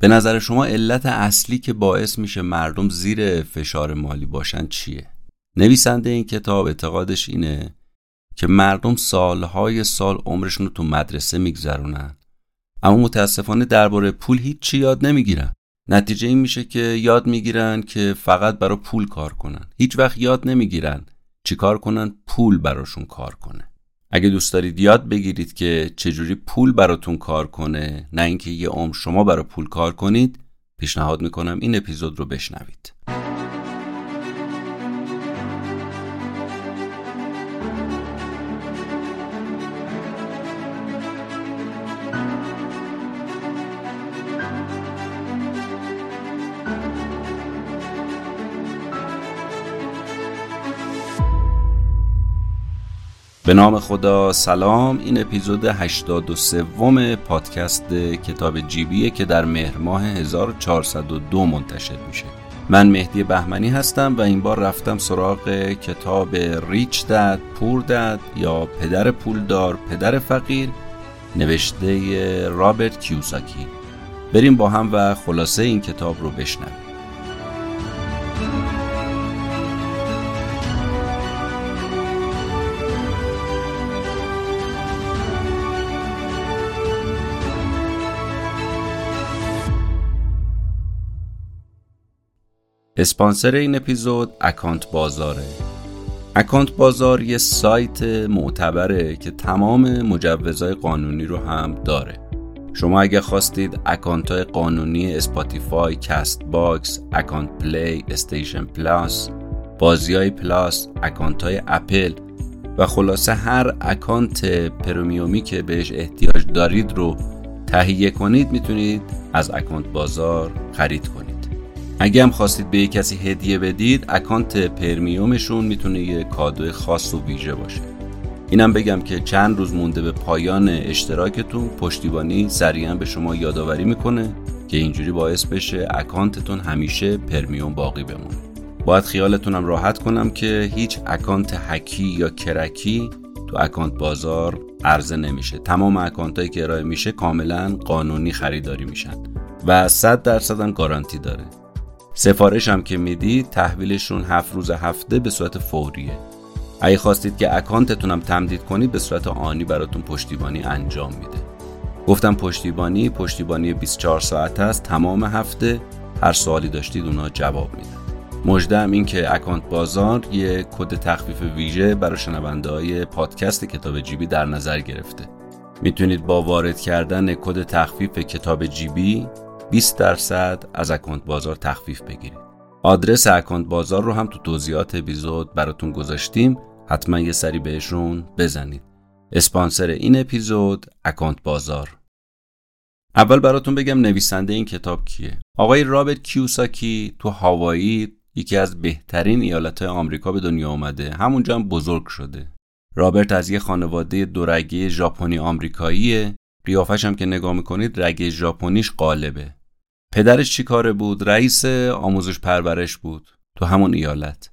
به نظر شما علت اصلی که باعث میشه مردم زیر فشار مالی باشن چیه؟ نویسنده این کتاب اعتقادش اینه که مردم سالهای سال عمرشون رو تو مدرسه میگذرونن. اما متاسفانه درباره پول هیچی یاد نمی‌گیرن. نتیجه این میشه که یاد می‌گیرن که فقط برای پول کار کنن. هیچ وقت یاد نمی‌گیرن چیکار کنن؟ پول براشون کار کنه. اگه دوست دارید یاد بگیرید که چجوری پول براتون کار کنه نه اینکه یه عمر شما برای پول کار کنید پیشنهاد می‌کنم این اپیزود رو بشنوید. به نام خدا سلام. این اپیزود 83 وم پادکست کتاب جیبیه که در مهر ماه 1402 منتشر میشه. من مهدی بهمنی هستم و این بار رفتم سراغ کتاب ریچ داد پور داد یا پدر پولدار پدر فقیر نوشته رابرت کیوساکی بریم با هم و خلاصه این کتاب رو بشنویم. اسپانسر این اپیزود اکانت بازاره. اکانت بازار یه سایت معتبره که تمام مجوزهای قانونی رو هم داره. شما اگه خواستید اکانت های قانونی اسپاتیفای، کست باکس، اکانت پلی استیشن پلاس، بازی های پلاس، اکانت های اپل و خلاصه هر اکانت premium ی که بهش احتیاج دارید رو تهیه کنید می‌تونید از اکانت بازار خرید کنید. اگه هم خواستید به یک کسی هدیه بدید اکانت premium شون می‌تونه یه کادو خاص و ویژه باشه. اینم بگم که چند روز مونده به پایان اشتراکتون پشتیبانی سریعا به شما یادآوری می‌کنه که اینجوری باعث بشه اکانتتون همیشه premium باقی بمونه. باید خیالتونم راحت کنم که هیچ اکانت هکی یا کرکی تو اکانت بازار عرضه نمیشه. تمام اکانت که ارائه میشه کاملا قانونی خریداری میشن و 100 درصد هم گارانتی داره. سفارش هم که می‌دید تحویلشون هفت روز هفته به صورت فوریه. اگه خواستید که اکانتتون هم تمدید کنید به صورت آنی براتون پشتیبانی انجام میده. گفتم پشتیبانی پشتیبانی 24 ساعته است تمام هفته. هر سوالی داشتید اونا جواب میدن. مژده‌م این که اکانت بازار یه کد تخفیف ویژه برای شنونده های پادکست کتاب جیبی در نظر گرفته. می‌تونید با وارد کردن کد تخفیف کتاب جیبی 20 درصد از اکانت بازار تخفیف بگیرید. آدرس اکانت بازار رو هم تو توضیحات اپیزود براتون گذاشتیم. حتما یه سری بهشون بزنید. اسپانسر این اپیزود اکانت بازار. اول براتون بگم نویسنده این کتاب کیه. آقای رابرت کیوساکی تو هاوایی یکی از بهترین ایالتهای آمریکا به دنیا آمده همونجا هم بزرگ شده. رابرت از یه خانواده دورگه ژاپنی آمریکاییه. قیافش هم که نگاه می‌کنید رگ ژاپنیش قالبه. پدرش چی کاره بود؟ رئیس آموزش پرورش بود. تو همون ایالت.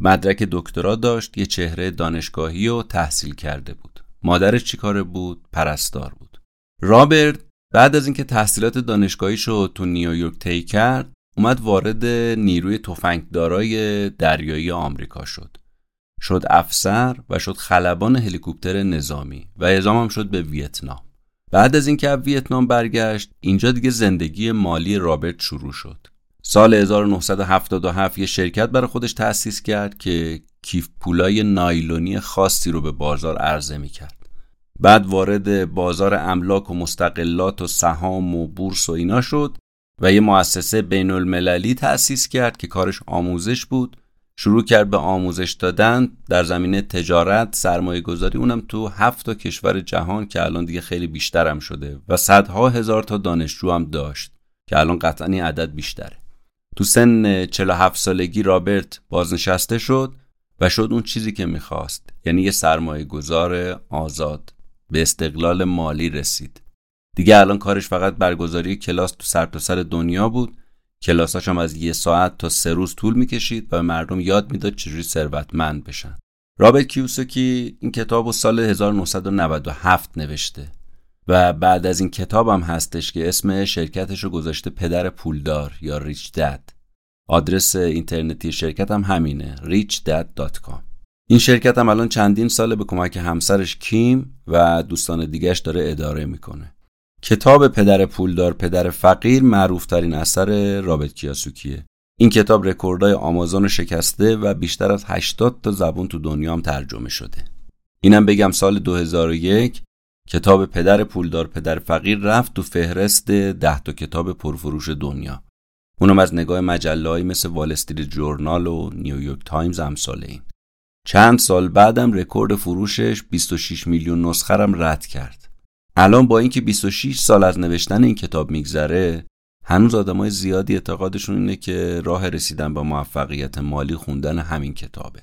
مدرک دکترا داشت یه چهره دانشگاهی و تحصیل کرده بود. مادرش چی کاره بود؟ پرستار بود. رابرت بعد از اینکه تحصیلات دانشگاهیشو تو نیویورک طی کرد اومد وارد نیروی تفنگدارای دریایی آمریکا شد. شد افسر و شد خلبان هلیکوپتر نظامی و اعزامم شد به ویتنام. بعد از اینکه ویتنام برگشت اینجا دیگه زندگی مالی رابرت شروع شد سال 1977 یه شرکت برای خودش تأسیس کرد که کیف پولای نایلونی خاصی رو به بازار عرضه می کرد. بعد وارد بازار املاک و مستقلات و سهام و بورس و اینا شد و یه مؤسسه بین المللی تأسیس کرد که کارش آموزش بود شروع کرد به آموزش دادن در زمینه تجارت سرمایه گذاری اونم تو هفت تا کشور جهان که الان دیگه خیلی بیشترم شده و صدها هزار تا دانشجو هم داشت که الان قطعا این عدد بیشتره. تو سن 47 سالگی رابرت بازنشسته شد و شد اون چیزی که می‌خواست یعنی یه سرمایه گذار آزاد. به استقلال مالی رسید. دیگه الان کارش فقط برگزاری کلاس تو سرتاسر سر دنیا بود. کلاساش هم از یه ساعت تا سه روز طول می‌کشید و مردم یاد می‌داد چجوری ثروتمند بشن. رابرت کیوسکی این کتاب و سال 1997 نوشته و بعد از این کتاب هم هستش که اسم شرکتش رو گذاشته پدر پولدار یا ریچ دد. آدرس اینترنتی شرکت هم همینه richdad.com این شرکت هم الان چندین ساله به کمک همسرش کیم و دوستان دیگهش داره اداره می‌کنه. کتاب پدر پولدار پدر فقیر معروفترین اثر رابرت کیوساکیه. این کتاب رکوردای آمازون رو شکسته و بیشتر از 80 تا زبون تو دنیا هم ترجمه شده. اینم بگم سال 2001 کتاب پدر پولدار پدر فقیر رفت تو فهرست 10 تا کتاب پرفروش دنیا. اونم از نگاه مجله‌ای مثل وال استریت جورنال و نیویورک تایمز امثال این. چند سال بعدم رکورد فروشش 26 میلیون نسخه رو هم رد کرد. الان با اینکه 26 سال از نوشتن این کتاب میگذره هنوز آدمای زیادی اعتقادشون اینه که راه رسیدن به موفقیت مالی خوندن همین کتابه.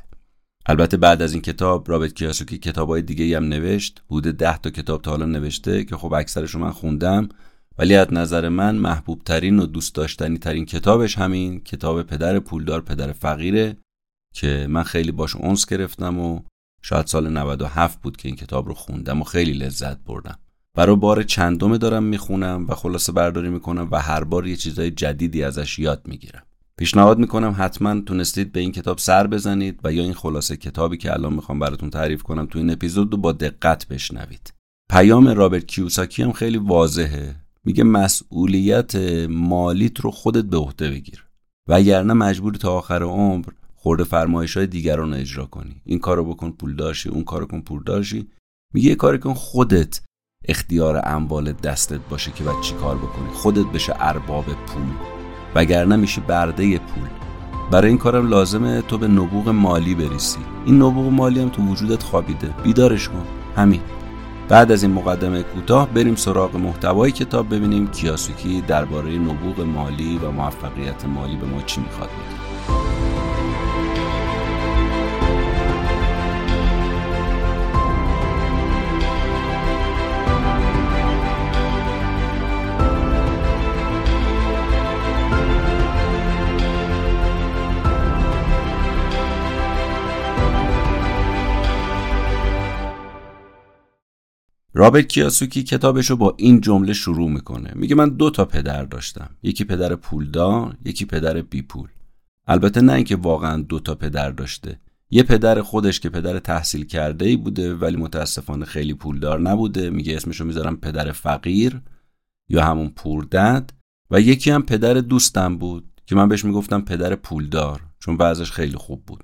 البته بعد از این کتاب رابرت کیاسوکی کتابای دیگه هم نوشت. حدود 10 تا کتاب تا حالا نوشته که خب اکثرش من خوندم. ولی از نظر من محبوب ترین و دوست داشتنی ترین کتابش همین کتاب پدر پولدار پدر فقیره که من خیلی باش اونس گرفتم و شاید سال 97 بود که این کتاب رو خوندم و خیلی لذت بردم. برای بار چندمه دارم می‌خونم و خلاصه برداری می‌کنم و هر بار یه چیزای جدیدی ازش یاد می‌گیرم. پیشنهاد می‌کنم حتما تونستید به این کتاب سر بزنید و یا این خلاصه کتابی که الان می‌خوام براتون تعریف کنم تو این اپیزود رو با دقت بشنوید. پیام رابرت کیوساکی هم خیلی واضحه. میگه مسئولیت مالیت رو خودت به عهده بگیر. وگرنه مجبوری تا آخر عمر خورده فرمایش های دیگران رو اجرا کنی. این کارو بکن پول داشی اون کارو کن پول داشی میگه کاری کن خودت اختیار اموال دستت باشه که باید چی کار بکنی. خودت بشه ارباب پول. وگرنه میشی برده پول. برای این کارم لازمه تو به نبوغ مالی بریسی این نبوغ مالی هم تو وجودت خوابیده. بیدارش کن. همین. بعد از این مقدمه کوتاه بریم سراغ محتوای کتاب ببینیم کیاسوکی درباره نبوغ مالی و موفقیت مالی به ما چی می‌خواد بگه رابرت کیاسوکی کتابش رو با این جمله شروع می‌کنه. میگه من دو تا پدر داشتم. یکی پدر پولدار یکی پدر بی پول البته نه اینکه واقعا دو تا پدر داشته. یه پدر خودش که پدر تحصیل کرده ای بوده ولی متاسفانه خیلی پولدار نبوده. میگه اسمشو می‌ذارم پدر فقیر یا همون پوردد و یکی هم پدر دوستم بود که من بهش می‌گفتم پدر پولدار چون وضعش خیلی خوب بود.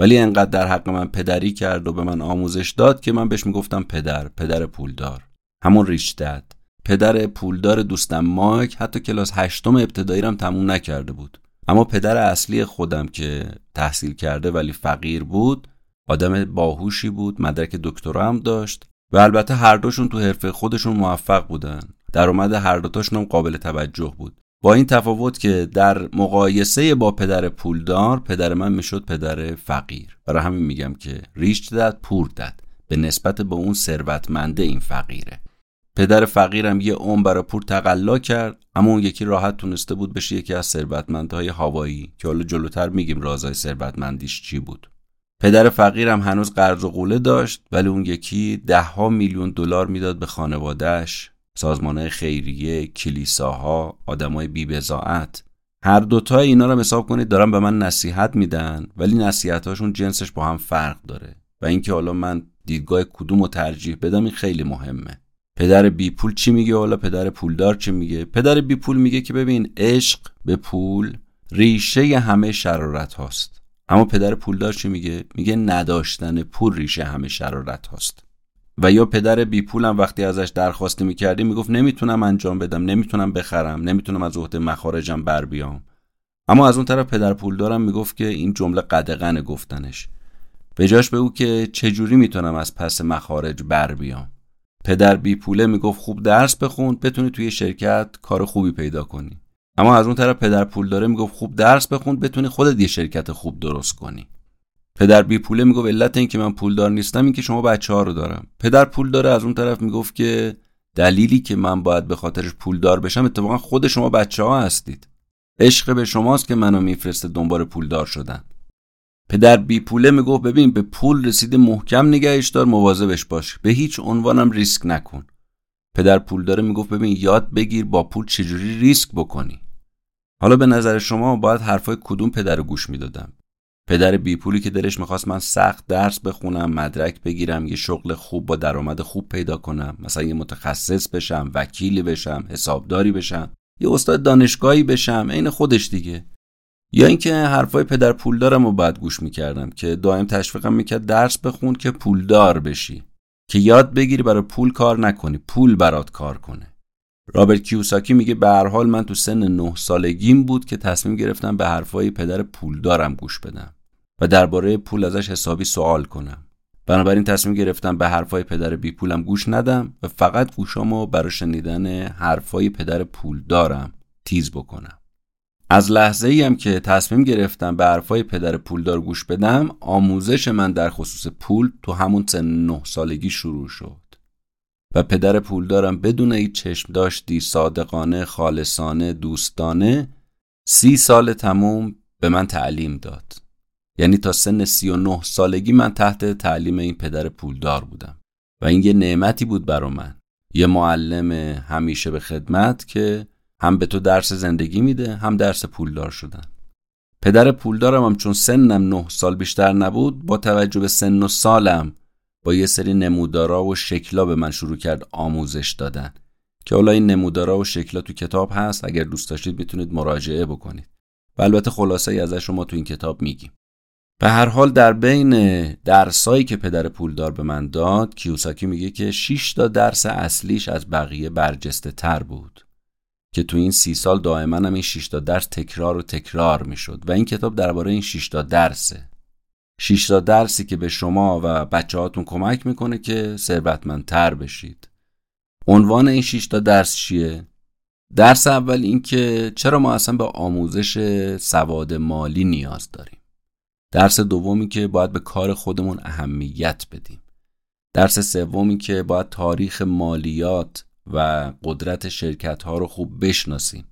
ولی انقدر در حق من پدری کرد و به من آموزش داد که من بهش می‌گفتم پدر پدر پولدار. همون ریش داد. پدر پولدار دوستم مایک حتی کلاس هشتم ابتدایی رم تموم نکرده بود. اما پدر اصلی خودم که تحصیل کرده ولی فقیر بود آدم باهوشی بود مدرک دکترا هم داشت و البته هر دوشون تو حرفه خودشون موفق بودن. درآمد هر دوتاشون هم قابل توجه بود. با این تفاوت که در مقایسه با پدر پولدار پدر من می‌شد پدر فقیر. برای همین میگم که ریچ داد پور داد. به نسبت به اون ثروتمنده این فقیره. پدر فقیرم یه اون برای پور تقلا کرد اما اون یکی راحت تونسته بود بشه یکی از ثروتمندهای هوایی که حالا جلوتر میگیم رازای ثروتمندیش چی بود. پدر فقیرم هنوز قرض و قوله داشت ولی اون یکی ده ها میلیون دلار می‌داد به خانوادهش سازمان خیریه کلیساها آدمای بیبزاعت هر دوتا اینا رو حساب کنید دارن به من نصیحت میدن ولی نصیحتاشون جنسش با هم فرق داره. و اینکه حالا من دیدگاه کدوم رو ترجیح بدم این خیلی مهمه. پدر بی پول چی میگه؟ حالا پدر پولدار چی میگه؟ پدر بی پول میگه که ببین عشق به پول ریشه همه شرارت هاست. اما پدر پولدار چی میگه؟ میگه نداشتن پول ریشه همه شرارت هاست. و یا پدر بی پولم وقتی ازش درخواست می‌کردی می‌گفت نمی‌تونم انجام بدم نمی‌تونم بخرم نمی‌تونم از عهده مخارجم بر بیام. اما از اون طرف پدر پول دارم می‌گفت که این جمله قدغن گفتنش. به جاش به او که چجوری می‌تونم از پس مخارج بر بیام. پدر بی پوله می‌گفت خوب درس بخون بتونی توی شرکت کار خوبی پیدا کنی. اما از اون طرف پدر پول داره می‌گفت خوب درس بخون بتونی خودت یه شرکت خوب درست کنی. پدر بی پوله می‌گفت علت این که من پولدار نیستم این که شما بچه ها رو دارم. پدر پول داره از اون طرف می‌گفت که دلیلی که من باید به خاطرش پولدار بشم اتفاقا خود شما بچه ها هستید. عشق به شماست که منو میفرسته دنبال پولدار شدن. پدر بی پوله می‌گفت ببین به پول رسیده محکم نگهش دار مواظبش باش. به هیچ عنوانم ریسک نکن. پدر پول داره می‌گفت ببین یاد بگیر با پول چجوری ریسک بکنی. حالا به نظر شما باید حرفای کدوم پدر گوش می‌دادم؟ پدر بی پولی که دلش می‌خواست من سخت درس بخونم مدرک بگیرم یه شغل خوب با درآمد خوب پیدا کنم مثلا یه متخصص بشم وکیلی بشم حسابداری بشم یه استاد دانشگاهی بشم عین خودش دیگه. یا اینکه حرفای پدر پولدارم رو باید گوش می‌کردم که دائم تشویقم می‌کرد درس بخون که پولدار بشی. که یاد بگیری برای پول کار نکنی پول برات کار کنه. رابرت کیوساکی میگه به هر حال من تو سن نه سالگیم بود که تصمیم گرفتم به حرفای پدر پولدارم گوش بدم. و درباره پول ازش حسابی سوال کنم. بنابراین تصمیم گرفتم به حرفای پدر بی پولم گوش ندم و فقط گوشامو برای شنیدن حرفای پدر پولدارم تیز بکنم. از لحظه ای که تصمیم گرفتم به حرفای پدر پولدار گوش بدم آموزش من در خصوص پول تو همون سن نه سالگی شروع شد. و پدر پولدارم بدون هیچ چشم داشتی صادقانه خالصانه دوستانه سی سال تموم به من تعلیم داد. یعنی تا سن سی و نه سالگی من تحت تعلیم این پدر پولدار بودم. و این یه نعمتی بود برا من. یه معلم همیشه به خدمت که هم به تو درس زندگی میده هم درس پولدار شدن. پدر پولدارم هم چون سنم نه سال بیشتر نبود با توجه به سن و سالم با یه سری نمودارا و شکلا به من شروع کرد آموزش دادن. که حالا این نمودارا و شکلا تو کتاب هست اگر دوست داشتید می‌تونید مراجعه بکنید. و البته خلاصه ای ازش شما تو این کتاب میگیم. به هر حال در بین درسایی که پدر پولدار به من داد کیوساکی میگه که 6 تا درس اصلیش از بقیه برجسته تر بود. که تو این سی سال دائما هم این 6 تا درس تکرار و تکرار می‌شد و این کتاب درباره این 6 تا درسه. 6 تا درسی که به شما و بچه هاتون کمک می‌کنه که ثروتمندتر بشید. عنوان این 6 تا درس چیه؟ درس اول این که چرا ما اصلا به آموزش سواد مالی نیاز داریم؟ درس دومی که باید به کار خودمون اهمیت بدیم. درس سومی که باید تاریخ مالیات و قدرت شرکت ها رو خوب بشناسیم.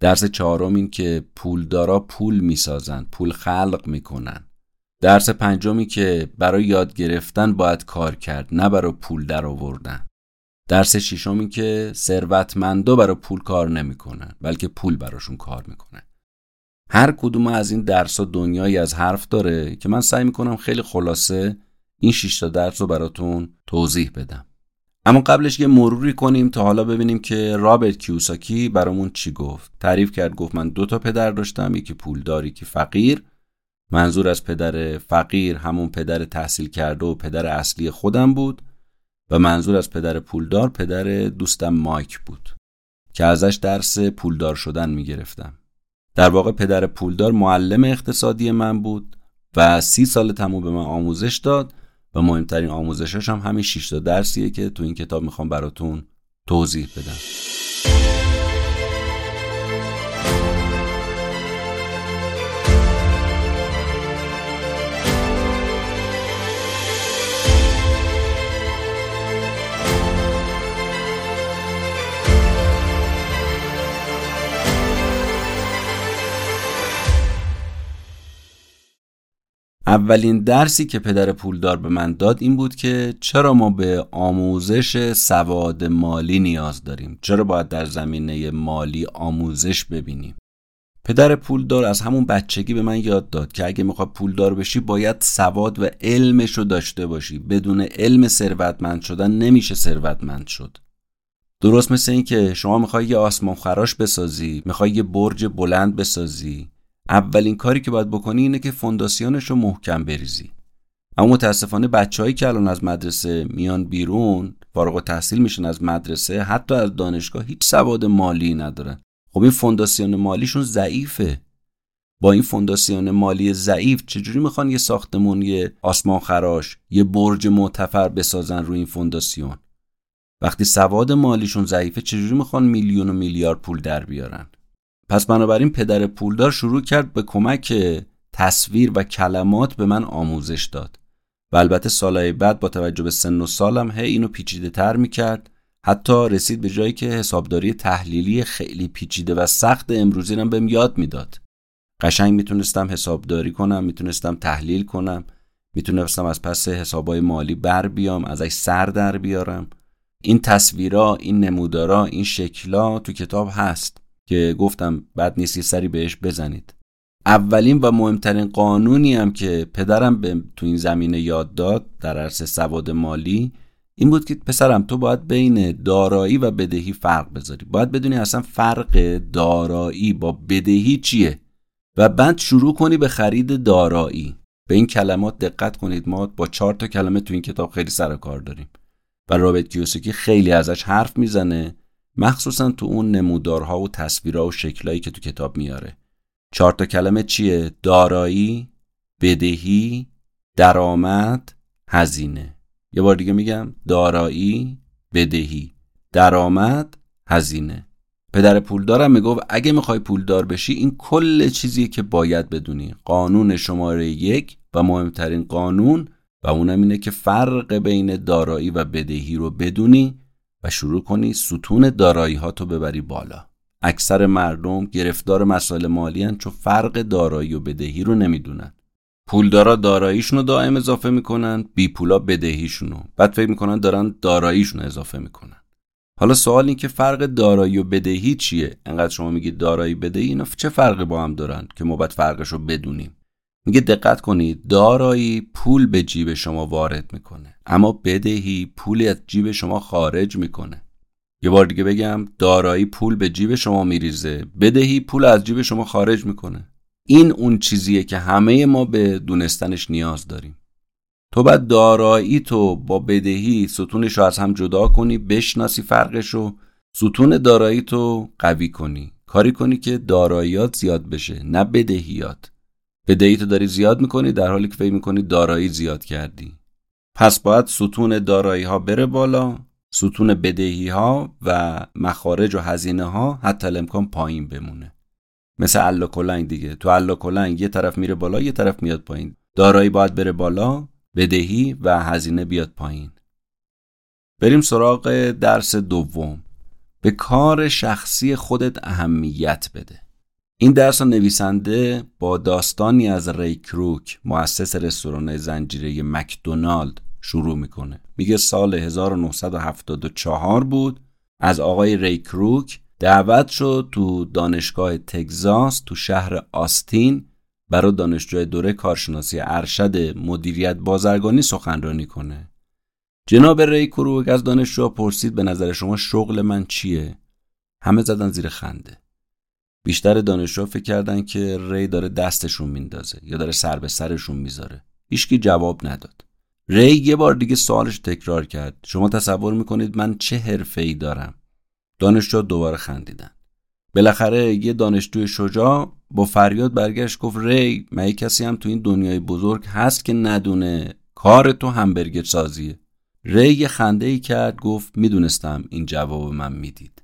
درس چهارم این که پولدارا پول می‌سازن پول خلق می‌کنن. درس پنجمی که برای یاد گرفتن باید کار کرد نه برای پول در آوردن درس ششمی که ثروتمندا برای پول کار نمی‌کنن بلکه پول براشون کار می‌کنه هر کدوم از این درس ها دنیایی از حرف داره که من سعی می‌کنم خیلی خلاصه این 6 تا درس رو براتون توضیح بدم. اما قبلش یه مروری کنیم تا حالا ببینیم که رابرت کیوساکی برامون چی گفت. تعریف کرد گفت من دو تا پدر داشتم یکی پولدار یکی فقیر. منظور از پدر فقیر همون پدر تحصیل کرده و پدر اصلی خودم بود و منظور از پدر پولدار پدر دوستم مایک بود که ازش درس پولدار شدن می‌گرفتم. در واقع پدر پولدار معلم اقتصادی من بود و سی سال تموم به من آموزش داد و مهمترین آموزشش هم همین 6 تا درسیه که تو این کتاب می‌خوام براتون توضیح بدم. اولین درسی که پدر پولدار به من داد این بود که چرا ما به آموزش سواد مالی نیاز داریم؟ چرا باید در زمینه مالی آموزش ببینیم؟ پدر پولدار از همون بچگی به من یاد داد که اگه می‌خواد پولدار بشی باید سواد و علمش رو داشته باشی. بدون علم ثروتمند شدن نمیشه ثروتمند شد. درست مثل این که شما می‌خوای یه آسمان خراش بسازی می‌خوای یه برج بلند بسازی. اولین کاری که باید بکنی اینه که فونداسیونش رو محکم بریزی. اما متاسفانه بچههایی که الان از مدرسه میان بیرون فارغ تحصیل میشن از مدرسه حتی از دانشگاه هیچ سواد مالی ندارن. خب این فونداسیون مالیشون ضعیفه. با این فونداسیون مالی ضعیف چجوری می‌خوان یه ساختمون یه آسمان خراش یه برج معتفر بسازن روی این فونداسیون؟ وقتی سواد مالیشون ضعیفه چجوری می‌خوان میلیون و میلیارد پول در بیارن؟ پس بنابراین پدر پولدار شروع کرد به کمک تصویر و کلمات به من آموزش داد. و البته سالهای بعد با توجه به سن و سالم هی اینو پیچیده تر می کرد حتی رسید به جایی که حسابداری تحلیلی خیلی پیچیده و سخت امروزی رو بهم یاد می‌داد. قشنگ می‌تونستم حسابداری کنم می‌تونستم تحلیل کنم می‌تونستم از پس حسابای مالی بر بیام ازش سر در بیارم. این تصویرا این نمودارا این شکلا تو کتاب هست. که گفتم بعد نیست سری بهش بزنید. اولین و مهمترین قانونی هم که پدرم به تو این زمینه یاد داد در عرصه سواد مالی این بود که پسرم تو باید بین دارایی و بدهی فرق بذاری. باید بدونی اصلا فرق دارایی با بدهی چیه و بعد شروع کنی به خرید دارایی. به این کلمات دقت کنید. ما با چهار تا کلمه تو این کتاب خیلی سر کار داریم. و رابط کیوسکی خیلی ازش حرف می‌زنه. مخصوصا تو اون نمودارها و تصویرها و شکلایی که تو کتاب میاره. چهار تا کلمه چیه؟ دارایی بدهی درآمد هزینه. یه بار دیگه میگم دارایی بدهی. درآمد هزینه. پدر پولدارم می‌گفت اگه می‌خوای پولدار بشی این کل چیزیه که باید بدونی. قانون شماره یک و مهمترین قانون و اونم اینه که فرق بین دارایی و بدهی رو بدونی و شروع کنی ستون دارایی ها تو ببری بالا. اکثر مردم گرفتار مسائل مالی هن چون فرق دارایی و بدهی رو نمی‌دونن. پولدارا داراییشون رو دائم اضافه می‌کنن بی پولا بدهیشون رو. بعد فکر می‌کنن دارن داراییشون رو اضافه می‌کنن. حالا سوال این که فرق دارایی و بدهی چیه؟ انقدر شما میگید دارایی بدهی اینا چه فرقی با هم دارن که ما باید فرقش رو بدونیم؟ میگه دقت کنید دارایی پول به جیب شما وارد می‌کنه. اما بدهی پولی از جیب شما خارج می‌کنه. یه بار دیگه بگم دارایی پول به جیب شما میریزه بدهی پول از جیب شما خارج می‌کنه. این اون چیزیه که همه ما به دونستنش نیاز داریم. تو باید دارایی تو با بدهی ستونش رو از هم جدا کنی بشناسی فرقش رو. ستون دارایی تو قوی کنی. کاری کنی که داراییات زیاد بشه نه بدهیات. بدهی تو داری زیاد می‌کنی در حالی که فکر می‌کنی دارایی زیاد کردی. پس باید ستون دارایی ها بره بالا ستون بدهی ها و مخارج و هزینه ها حتی الامکان پایین بمونه. مثل الا دیگه. تو الا یه طرف میره بالا یه طرف میاد پایین. دارایی باید بره بالا بدهی و هزینه بیاد پایین. بریم سراغ درس دوم. به کار شخصی خودت اهمیت بده. این درس نویسنده با داستانی از ری کروک مؤسس رستوران زنجیره مکدونالد شروع می‌کنه. میگه سال 1974 بود. از آقای ری کروک دعوت شد تو دانشگاه تگزاس تو شهر آستین برای دانشجوی دوره کارشناسی ارشد مدیریت بازرگانی سخنرانی کنه. جناب ری کروک از دانشجو پرسید به نظر شما شغل من چیه؟ همه زدن زیر خنده. بیشتر دانشجو فکر کردن که ری داره دستشون میندازه یا داره سر به سرشون می‌ذاره. هیچکی جواب نداد. ری یه بار دیگه سوالش تکرار کرد. شما تصور می‌کنید من چه حرفه ای دارم؟ دانشجو دوباره خندیدن. بالاخره یه دانشجوی شجاع با فریاد برگشت گفت ری من کسی هم تو این دنیای بزرگ هست که ندونه کار تو همبرگر سازیه. ری یه خنده ای کرد گفت می‌دونستم این جواب من می‌دید.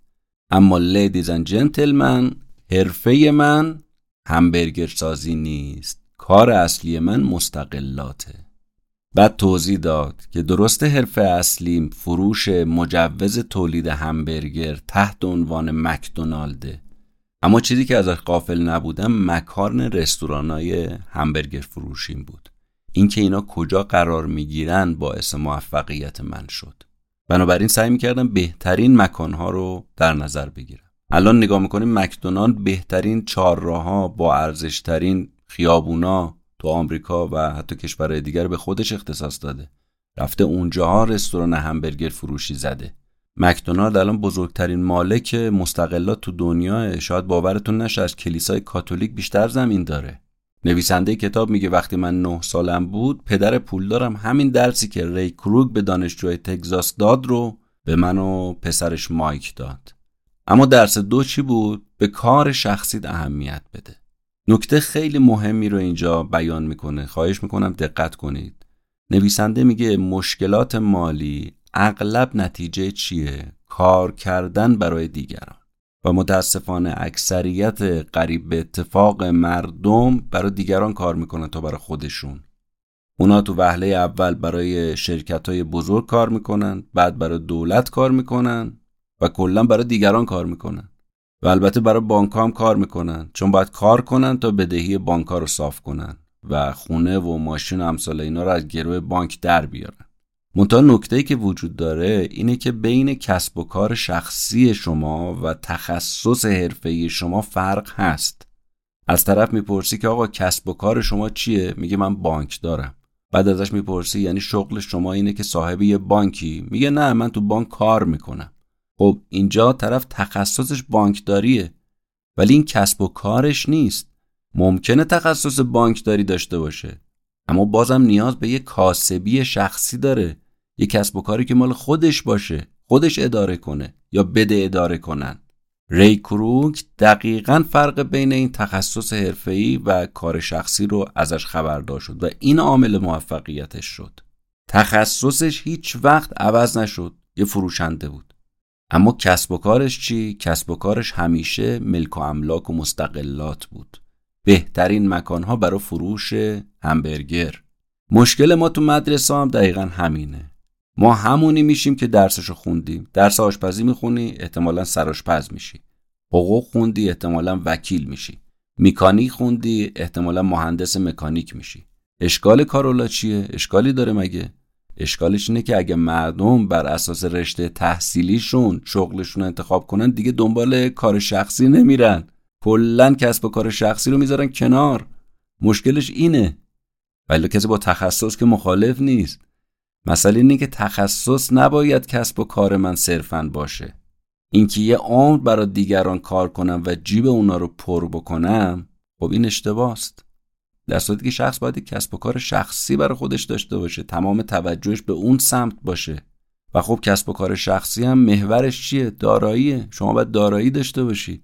اما لیدیز and جنتلمن حرفه من همبرگر سازی نیست. کار اصلی من مستقلاته. بعد توضیح داد که درست حرفه اصلیم فروش مجوز تولید همبرگر تحت عنوان مکدونالده. اما چیزی که ازش قافل نبودم مکارن رستورانای همبرگر فروشیم بود. اینکه اینا کجا قرار می‌گیرن باعث موفقیت من شد. بنابراین سعی می‌کردم بهترین مکانها رو در نظر بگیرم. الان نگاه می‌کنیم مکدونالد بهترین چهارراهها با ارزشترین خیابونا تو آمریکا و حتی کشورهای دیگر به خودش اختصاص داده. رفته اونجاها رستوران همبرگر فروشی زده. مکدونالد الان بزرگترین مالک مستقلات تو دنیا شاید باورتون نشه از کلیسای کاتولیک بیشتر زمین داره. نویسنده کتاب میگه وقتی من نه سالم بود پدر پولدارم همین درسی که ری کروگ به دانشجوی تگزاس داد رو به من و پسرش مایک داد. اما درس دو چی بود؟ به کار شخصیت اهمیت بده. نکته خیلی مهمی رو اینجا بیان می‌کنه. خواهش می‌کنم دقت کنید. نویسنده میگه مشکلات مالی اغلب نتیجه چیه؟ کار کردن برای دیگران. و متاسفانه اکثریت قریب به اتفاق مردم برای دیگران کار می‌کنن تا برای خودشون. اونا تو وهله اول برای شرکت های بزرگ کار می‌کنن بعد برای دولت کار می‌کنن. و کلا برای دیگران کار می‌کنن. و البته برای بانک هم کار می‌کنن. چون باید کار کنن تا بدهی بانک رو صاف کنن. و خونه و ماشین و امثال اینا رو از گروه بانک در بیارن. منتها نکته که وجود داره اینه که بین کسب و کار شخصی شما و تخصص حرفه‌ای شما فرق هست. از طرف می‌پرسی که آقا کسب و کار شما چیه؟ میگه من بانک دارم. بعد ازش می‌پرسی یعنی شغل شما اینه که صاحب یه بانکی. میگه نه من تو بانک کار می‌کنم. خب اینجا طرف تخصصش بانکداریه ولی این کسب و کارش نیست. ممکنه تخصص بانکداری داشته باشه اما بازم نیاز به یه کاسبی شخصی داره یه کسب و کاری که مال خودش باشه خودش اداره کنه یا بده اداره کنن. ری کروک دقیقا فرق بین این تخصص حرفه‌ای و کار شخصی رو ازش خبردار شد و این عامل موفقیتش شد. تخصصش هیچ وقت عوض نشد یه فروشنده بود. اما کسب و کارش چی؟ کسب و کارش همیشه ملک و املاک و مستقلات بود. بهترین مکانها برای فروش همبرگر. مشکل ما تو مدرسه هم دقیقا همینه. ما همونی میشیم که درسشو خوندیم. درس آشپزی می‌خونی احتمالا سراشپز میشی. حقوق خوندی احتمالا وکیل میشی. میکانیک خوندی احتمالا مهندس مکانیک میشی. اشکال کارولا چیه؟ اشکالی داره مگه؟ اشکالش اینه که اگه مردم بر اساس رشته تحصیلیشون شغلشون انتخاب کنن دیگه دنبال کار شخصی نمیرن. کلا کسب و کار شخصی رو می‌ذارن کنار. مشکلش اینه. ولی کسی با تخصص که مخالف نیست. مسئله اینه که تخصص نباید کسب و کار من صرفا باشه. اینکه یه عمر برای دیگران کار کنم و جیب اونا رو پر بکنم خب این اشتباست. در صورتی که شخص باید کسب و کار شخصی برای خودش داشته باشه تمام توجهش به اون سمت باشه. و خب کسب و کار شخصی هم محورش چیه؟ داراییه. شما باید دارایی داشته باشی.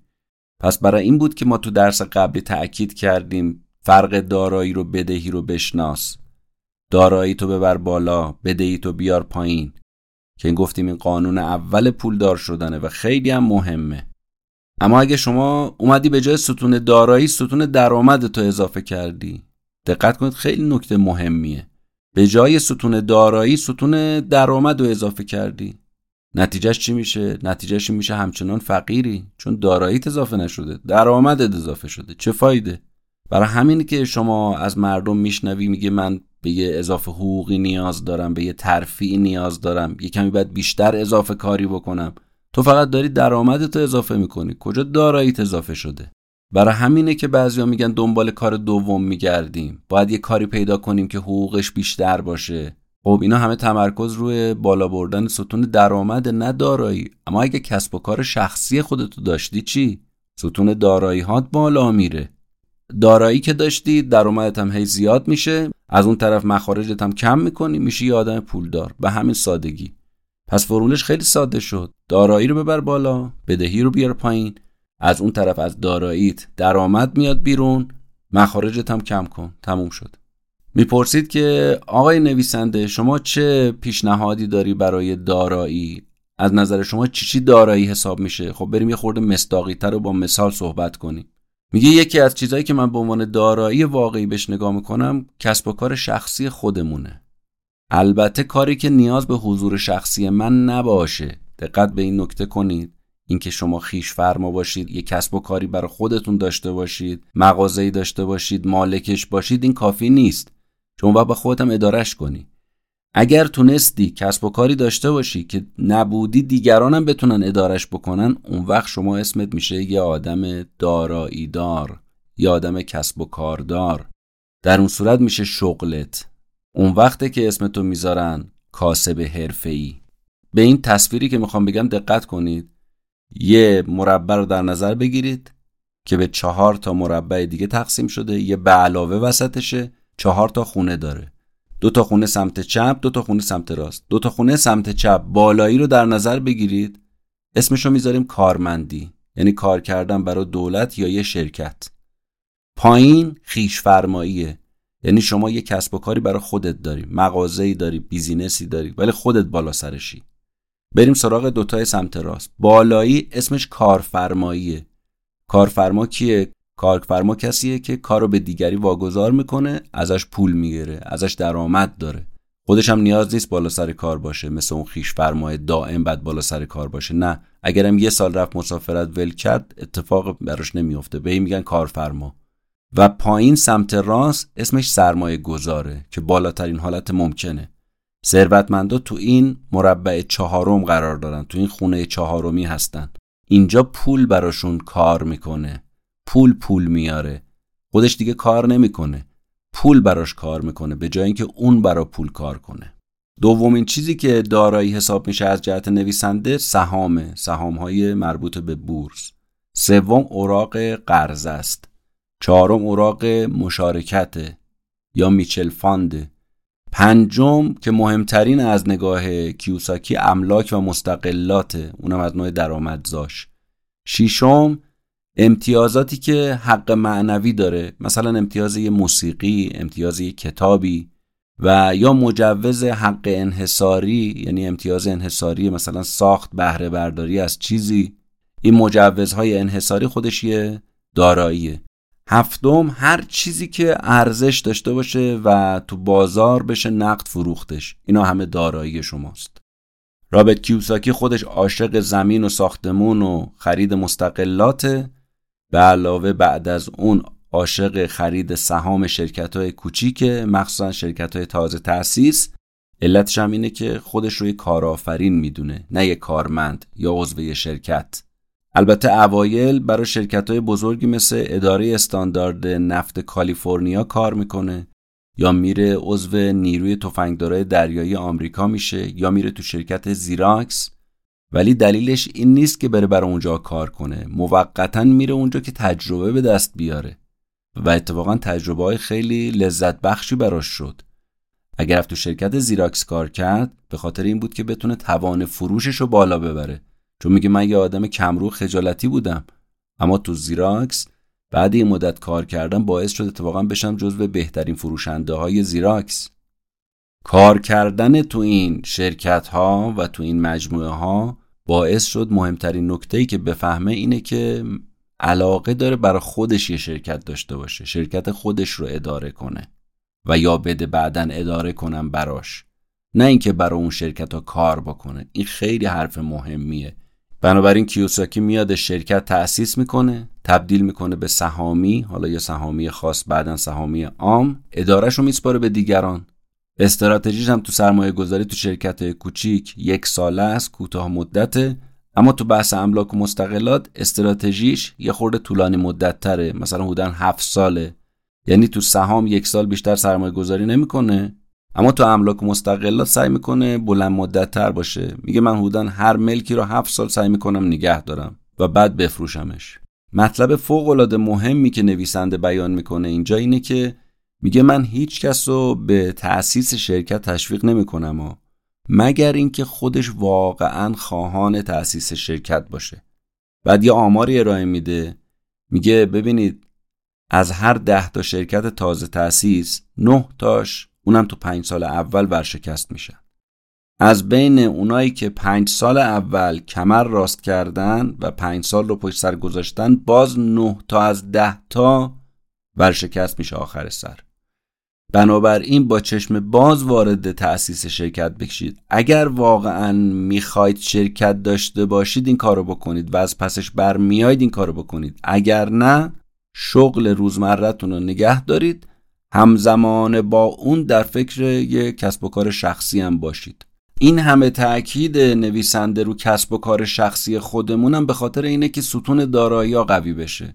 پس برای این بود که ما تو درس قبلی تأکید کردیم فرق دارایی رو بدهی رو بشناس. دارایی تو ببر بالا بدهی تو بیار پایین. که گفتیم این قانون اول پولدار شدنه و خیلی هم مهمه. اما اگه شما اومدی به جای ستون دارایی ستون درآمد تو اضافه کردی. دقت کنید خیلی نکته مهمیه. به جای ستون دارایی ستون درآمد رو اضافه کردی. نتیجهش چی میشه؟ نتیجهش میشه همچنان فقیری چون دارایی اضافه نشده درآمد اضافه شده. چه فایده؟ برای همینی که شما از مردم میشنوی میگه من به یه اضافه حقوقی نیاز دارم به یه ترفیعی نیاز دارم یه کمی باید بیشتر اضافه کاری بکنم. تو فقط داری درآمدت اضافه می‌کنی. کجا داراییت اضافه شده؟ برای همینه که بعضیا میگن دنبال کار دوم میگردیم. باید یه کاری پیدا کنیم که حقوقش بیشتر باشه. خب اینا همه تمرکز روی بالا بردن ستون درآمد نه دارایی. اما اگه کسب و کار شخصی خودتو داشتی چی؟ ستون دارایی هات بالا میره. دارایی که داشتی درآمدت هم هی زیاد میشه. از اون طرف مخارجت هم کم می‌کنی میشی یه آدم پولدار. به همین سادگی. پس فرمولش خیلی ساده شد. دارایی رو ببر بالا بدهی رو بیار پایین. از اون طرف از داراییت درآمد میاد بیرون. مخارجت هم کم کن. تموم شد. می‌پرسید که آقای نویسنده شما چه پیشنهادی داری برای دارایی؟ از نظر شما چی چی دارایی حساب میشه؟ خب بریم یه خورده مصداقی تر رو با مثال صحبت کنیم. میگه یکی از چیزهایی که من به عنوان دارایی واقعی بهش نگاه می‌کنم کسب و کار شخصی خودمونه. البته کاری که نیاز به حضور شخصی من نباشه. دقت به این نکته کنید. اینکه شما خیش فرما باشید یه کسب و کاری برای خودتون داشته باشید مغازه‌ای داشته باشید مالکش باشید این کافی نیست. شما باید با خودتم ادارش کنی. اگر تونستی کسب و کاری داشته باشی که نبودی دیگرانم بتونن ادارش بکنن اون وقت شما اسمت میشه یه آدم دارایی دار یا آدم کسب و کاردار. در اون صورت میشه شغلت. اون وقته که اسمتو می‌ذارن کاسب حرفه‌ای. به این تصویری که می‌خوام بگم دقت کنید. یه مربع رو در نظر بگیرید که به چهار تا مربع دیگه تقسیم شده. یه به علاوه وسطشه. چهار تا خونه داره. دو تا خونه سمت چپ دو تا خونه سمت راست. دو تا خونه سمت چپ بالایی رو در نظر بگیرید. اسمشو می‌ذاریم کارمندی. یعنی کار کردن برای دولت یا یه شرکت. پایین خیش فرماییه یعنی شما یه کسب و کاری برای خودت داری مغازه‌ای داری بیزینسی داری ولی خودت بالا سرشی. بریم سراغ دوتای سمت راست. بالایی اسمش کارفرماییه. کارفرما کیه؟ کارفرما کسیه که کارو به دیگری واگذار می‌کنه ازش پول می‌گیره ازش درآمد داره. خودش هم نیاز نیست بالا سر کار باشه مثل اون خیش فرمای دائم بعد بالا سر کار باشه. نه اگرم یه سال رفت مسافرت ول کرد اتفاق براش نمیفته به این میگن کارفرما. و پایین سمت راست اسمش سرمایه گذاره که بالاترین حالت ممکنه. ثروتمندا تو این مربع چهارم قرار دارن تو این خونه چهارمی هستن. اینجا پول براشون کار می‌کنه. پول پول میاره. خودش دیگه کار نمی‌کنه. پول براش کار می‌کنه به جای اینکه اون برا پول کار کنه. دومین چیزی که دارایی حساب میشه از جهت نویسنده سهامه سهام های مربوط به بورس. سوم اوراق قرضه است. چهارم اوراق مشارکت یا mutual fund. پنجم که مهمترین از نگاه کیوساکی املاک و مستقلات اونم از نوع درآمدزاش. ششم امتیازاتی که حق معنوی داره مثلا امتیاز یه موسیقی امتیاز یه کتابی و یا مجوز حق انحصاری یعنی امتیاز انحصاری مثلا ساخت بهره برداری از چیزی. این مجوزهای انحصاری خودش یه داراییه. هفتم هر چیزی که ارزش داشته باشه و تو بازار بشه نقد فروختش. اینا همه دارایی شماست. رابرت کیوساکی خودش عاشق زمین و ساختمون و خرید مستقلاته. به علاوه بعد از اون عاشق خرید سهام شرکت های کوچیک مخصوصا شرکت های تازه تأسیس. علتش هم اینه که خودش رو یه کارآفرین می‌دونه نه یه کارمند یا عضو شرکت. البته اوایل برای شرکت های بزرگی مثل اداره استاندارد نفت کالیفرنیا کار می‌کنه یا میره عضو نیروی تفنگدارای دریایی آمریکا میشه یا میره تو شرکت زیراکس. ولی دلیلش این نیست که بره برای اونجا کار کنه. موقتا میره اونجا که تجربه به دست بیاره. و اتفاقا تجربه های خیلی لذت بخشی براش شد. اگر تو شرکت زیراکس کار کرد به خاطر این بود که بتونه توان فروشش رو بالا ببره. چون میگه من یه آدم کمرو خجالتی بودم. اما تو زیراکس بعد این مدت کار کردم باعث شد اتفاقا بشم جزو بهترین فروشنده های زیراکس. کار کردن تو این شرکت ها و تو این مجموعه ها باعث شد مهمترین نکته که بفهمه اینه که علاقه داره برای خودش یه شرکت داشته باشه شرکت خودش رو اداره کنه و یا بده بعدا اداره کنم براش. نه اینکه برای اون شرکت ها کار بکنه. این خیلی حرف مهمیه. بنابراین کیوساکی میاد شرکت تأسیس می‌کنه تبدیل می‌کنه به سهامی حالا یه سهامی خاص بعدا سهامی عام ادارهش رو میسپاره به دیگران. استراتژیش هم تو سرمایه گذاری تو شرکت کوچیک یک ساله است کوتاه مدته اما تو بحث املاک و مستقلات استراتژیش یه خورده طولانی مدت تره مثلا حدودا هفت ساله. یعنی تو سهام یک سال بیشتر سرمایه گذاری نمی‌کنه. اما تو املاک مستقلات سعی می‌کنه بلند مدت تر باشه. میگه من حدودا هر ملکی رو هفت سال سعی می‌کنم نگه دارم و بعد بفروشمش. مطلب فوق العاده مهمی که نویسنده بیان می‌کنه اینجا اینه که میگه من هیچ کس رو به تأسیس شرکت تشویق نمی‌کنم و مگر اینکه خودش واقعا خواهان تأسیس شرکت باشه. بعد یه آماری ارائه میده. میگه ببینید از هر ده تا شرکت تازه تأسیس نه تاش اونم تو پنج سال اول ورشکست میشن از بین اونایی که پنج سال اول کمر راست کردن و پنج سال رو پشت سر گذاشتن باز نه تا از ده تا ورشکست میشه آخر سر. بنابراین با چشم باز وارد تأسیس شرکت بکشید. اگر واقعا می‌خواید شرکت داشته باشید این کارو بکنید و از پسش برمیاید این کارو بکنید. اگر نه شغل روزمرتون رو نگه دارید. همزمان با اون در فکر یک کسب و کار شخصی هم باشید. این همه تاکید نویسنده رو کسب و کار شخصی خودمونم به خاطر اینه که ستون دارایی قوی بشه.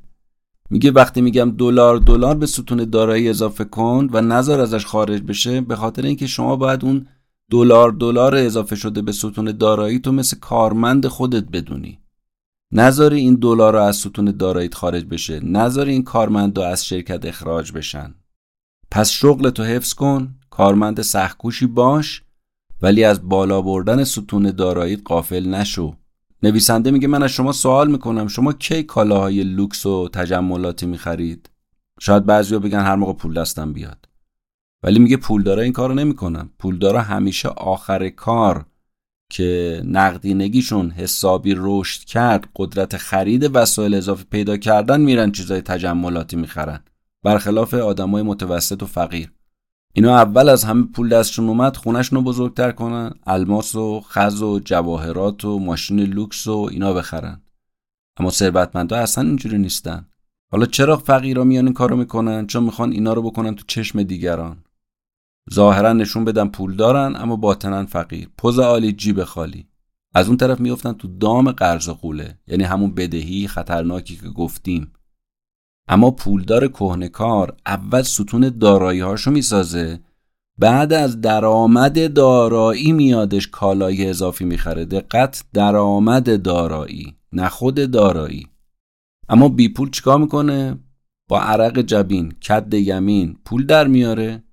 میگه وقتی میگم دلار دلار به ستون دارایی اضافه کن و نظر ازش خارج بشه به خاطر اینکه شما باید اون دلار دلار اضافه شده به ستون دارایی تو مثل کارمند خودت بدونی. نذاری این دلار رو از ستون داراییت خارج بشه نذاری این کارمند از شرکت اخراج بشن. پس شغل تو حفظ کن کارمند سختکوشی باش ولی از بالا بردن ستون داراییت قافل نشو. نویسنده میگه من از شما سوال می‌کنم شما کی کالاهای لوکس و تجملاتی می‌خرید؟ شاید بعضیا بگن هر موقع پول دستم بیاد. ولی میگه پولدارا این کارو نمی‌کنن. پولدارا همیشه آخر کار که نقدینگیشون حسابی رشد کرد قدرت خرید وسایل اضافه پیدا کردن میرن چیزای تجملاتی می‌خرن. برخلاف آدمای متوسط و فقیر. اینا اول از همه پول دستشون اومد خونشون رو بزرگتر کنن الماس و خز و جواهرات و ماشین لوکس و اینا بخرن. اما ثروتمندا اصلا اینجوری نیستن. حالا چرا فقیرا میان این کارو می‌کنن؟ چون می‌خوان اینا رو بکنن تو چشم دیگران. ظاهرا نشون بدن پول دارن اما باطنا فقیر. پوز عالی جیب خالی. از اون طرف میفتن تو دام قرض قوله یعنی همون بدهی خطرناکی که گفتیم. اما پولدار کهنکار اول ستون دارایی هاشو می‌سازه بعد از درآمد دارایی میادش کالای اضافی می‌خره. دقت درآمد دارایی نه خود دارایی. اما بی پول چیکار می‌کنه؟ با عرق جبین کد یمین پول در میاره.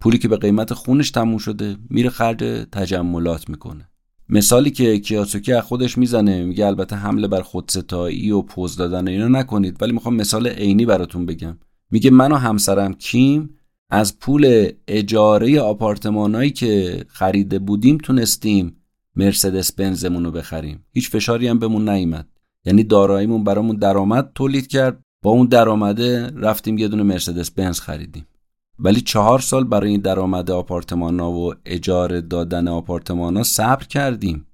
پولی که به قیمت خونش تموم شده میره خرج تجملات می‌کنه. مثالی که کیاسوکی از خودش می‌زنه میگه البته حمله بر خودستایی و پوز دادن اینا نکنید ولی می‌خوام مثال عینی براتون بگم. میگه من و همسرم کیم از پول اجاره آپارتمانایی که خریده بودیم تونستیم مرسدس بنزمون رو بخریم. هیچ فشاری هم بهمون نیومد. یعنی داراییمون برامون درآمد تولید کرد. با اون درآمده رفتیم یه دونه مرسدس بنز خریدیم. ولی چهار سال برای این درآمد آپارتمان ها و اجاره دادن آپارتمان ها صبر کردیم.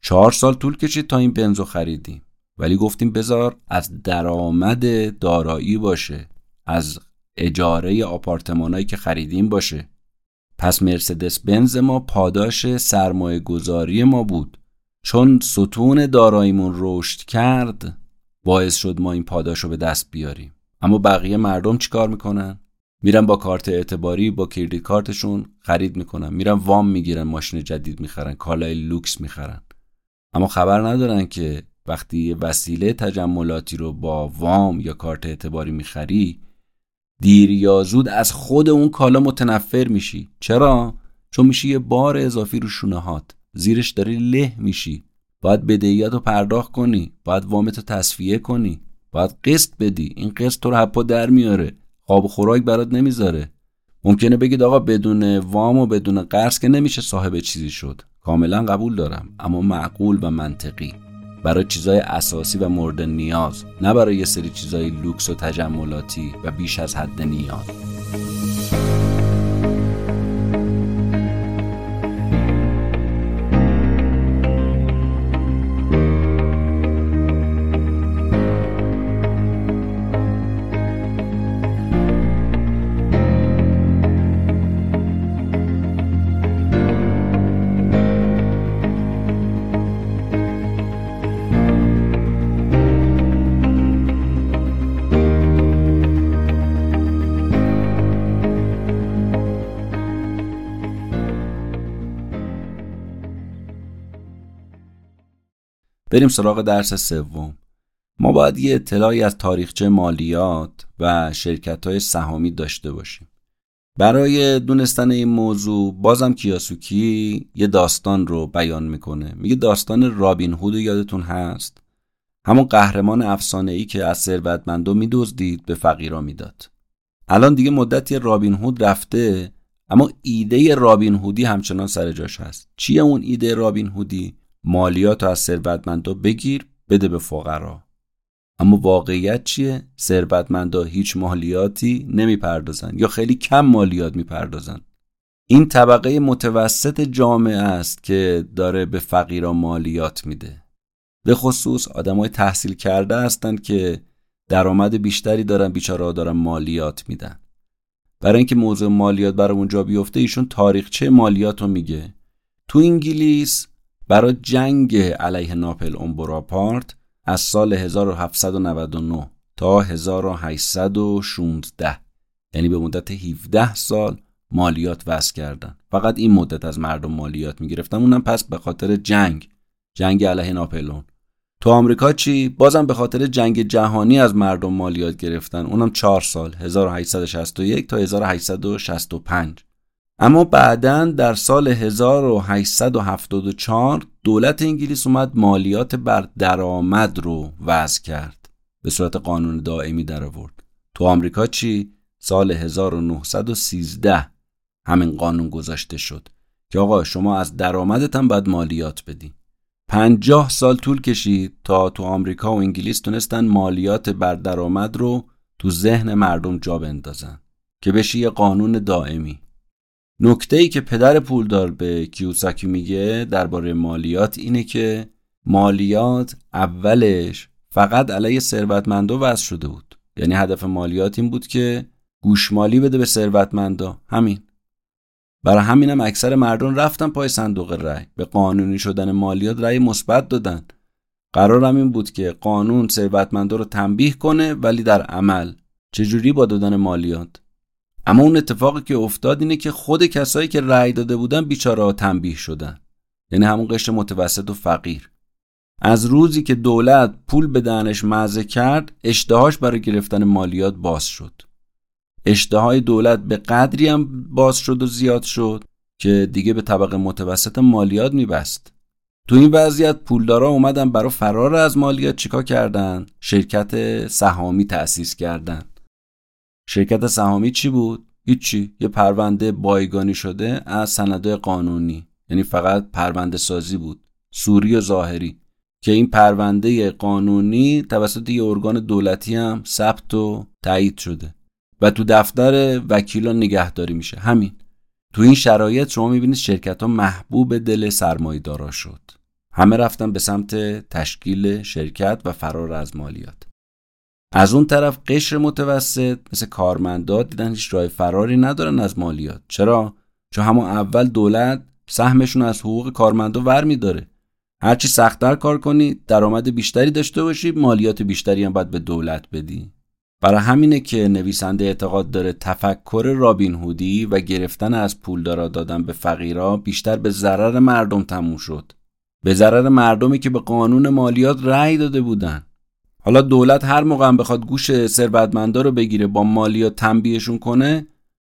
چهار سال طول کشید تا این بنزو خریدیم. ولی گفتیم بذار از درآمد دارایی باشه از اجاره آپارتمانایی که خریدیم باشه. پس مرسدس بنز ما پاداش سرمایه گذاری ما بود. چون ستون داراییمون رشد کرد باعث شد ما این پاداش رو به دست بیاریم. اما بقیه مردم چیکار می‌کنن؟ میرن با کارت اعتباری با credit card شون خرید می‌کنن میرن وام می‌گیرن ماشین جدید می‌خرن کالای لوکس می‌خرن. اما خبر ندارن که وقتی وسیله تجملاتی رو با وام یا کارت اعتباری می‌خری دیر یا زود از خود اون کالا متنفر میشی. چرا؟ چون میشی یه بار اضافی رو شونه هات. زیرش داری له میشی. باید بدهیات رو پرداخت کنی. باید وامتو تصفیه کنی. باید قسط بدی. این قسط تو رو حپا در میاره. خواب و خوراک برات نمی‌ذاره. ممکنه بگید آقا بدون وام و بدون قرض که نمیشه صاحب چیزی شد. کاملا قبول دارم اما معقول و منطقی. برای چیزای اساسی و مورد نیاز نه برای یه سری چیزای لوکس و تجملاتی و بیش از حد نیاز. بریم سراغ درس سوم. ما باید یه اطلاعی از تاریخچه مالیات و شرکت های سهامی داشته باشیم. برای دونستن این موضوع بازم کیاسوکی یه داستان رو بیان می‌کنه. میگه داستان رابین هود یادتون هست؟ همون قهرمان افسانه ای که از ثروتمندا میدزدید به فقیرا می‌داد. الان دیگه مدتی رابین هود رفته اما ایده رابین هودی همچنان سر جاش هست. چیه اون ایده رابین هودی؟ مالیات از ثروتمندا بگیر بده به فقرا. اما واقعیت چیه؟ ثروتمندا هیچ مالیاتی نمی‌پردازن یا خیلی کم مالیات می‌پردازن. این طبقه متوسط جامعه است که داره به فقیران مالیات میده. به خصوص آدمای تحصیل کرده هستند که درآمد بیشتری دارن بیچاره دارن مالیات میدن. برای اینکه موضوع مالیات برای اونجا بیفته ایشون تاریخچه مالیات رو میگه. تو انگلیس برای جنگ علیه ناپل اون براپارت از سال 1799 تا 1816 یعنی به مدت 17 سال مالیات وضع کردن. فقط این مدت از مردم مالیات می‌گرفتن. اونم پس به خاطر جنگ جنگ علیه ناپلون تو آمریکا چی؟ بازم به خاطر جنگ جهانی از مردم مالیات گرفتن. اونم 4 سال 1861 تا 1865 اما بعدا در سال 1874 دولت انگلیس اومد مالیات بر درآمد رو وضع کرد. به صورت قانون دائمی در آورد. تو آمریکا چی؟ سال 1913 همین قانون گذاشته شد که آقا شما از درآمدت هم باید مالیات بدی. پنجاه سال طول کشید تا تو آمریکا و انگلیس تونستن مالیات بر درآمد رو تو ذهن مردم جا بندازن. که بشه یه قانون دائمی. نکته ای که پدر پولدار به کیوساکی میگه درباره مالیات اینه که مالیات اولش فقط علیه ثروتمندا وضع شده بود. یعنی هدف مالیات این بود که گوشمالی بده به ثروتمندا. همین. برای همینم اکثر مردم رفتن پای صندوق رأی. به قانونی شدن مالیات رأی مثبت دادن. قرارم این بود که قانون ثروتمندا رو تنبیه کنه ولی در عمل چجوری با دادن مالیات؟ اما اون اتفاقی که افتاد اینه که خود کسایی که رأی داده بودن بیچاره ها تنبیه شدن. یعنی همون قشر متوسط و فقیر. از روزی که دولت پول به دهنش مزه کرد اشتهاش برای گرفتن مالیات باز شد. اشتهای دولت به قدری هم باز شد و زیاد شد که دیگه به طبقه متوسط مالیات میبست. تو این وضعیت پولدارا اومدن برای فرار از مالیات چیکار کردن؟ شرکت سهامی تأسیس کردن. شرکت سهامی چی بود؟ هیچی. یه پرونده بایگانی شده از سندهای قانونی. یعنی فقط پرونده سازی بود. سوری و ظاهری. که این پرونده قانونی توسط یه ارگان دولتی هم ثبت و تایید شده. و تو دفتر وکیلان نگهداری میشه. همین. تو این شرایط شما می‌بینید شرکت ها محبوب دل دارا شد. همه رفتن به سمت تشکیل شرکت و فرار از مالیات. از اون طرف قشر متوسط مثل کارمندات دیدن هیچ راه فراری ندارن از مالیات. چرا؟ چون همون اول دولت سهمشون از حقوق کارمندا ور میداره. هرچی سختتر کار کنی درآمد بیشتری داشته باشی مالیات بیشتری هم باید به دولت بدی. برای همینه که نویسنده اعتقاد داره تفکر رابین هودی و گرفتن از پولدارا دادن به فقیرا بیشتر به ضرر مردم تموم شد. به ضرر مردمی که به قانون مالیات رأی داده بودن. حالا دولت هر موقع هم بخواد گوش ثروتمندا رو بگیره با مالیات تنبیهشون کنه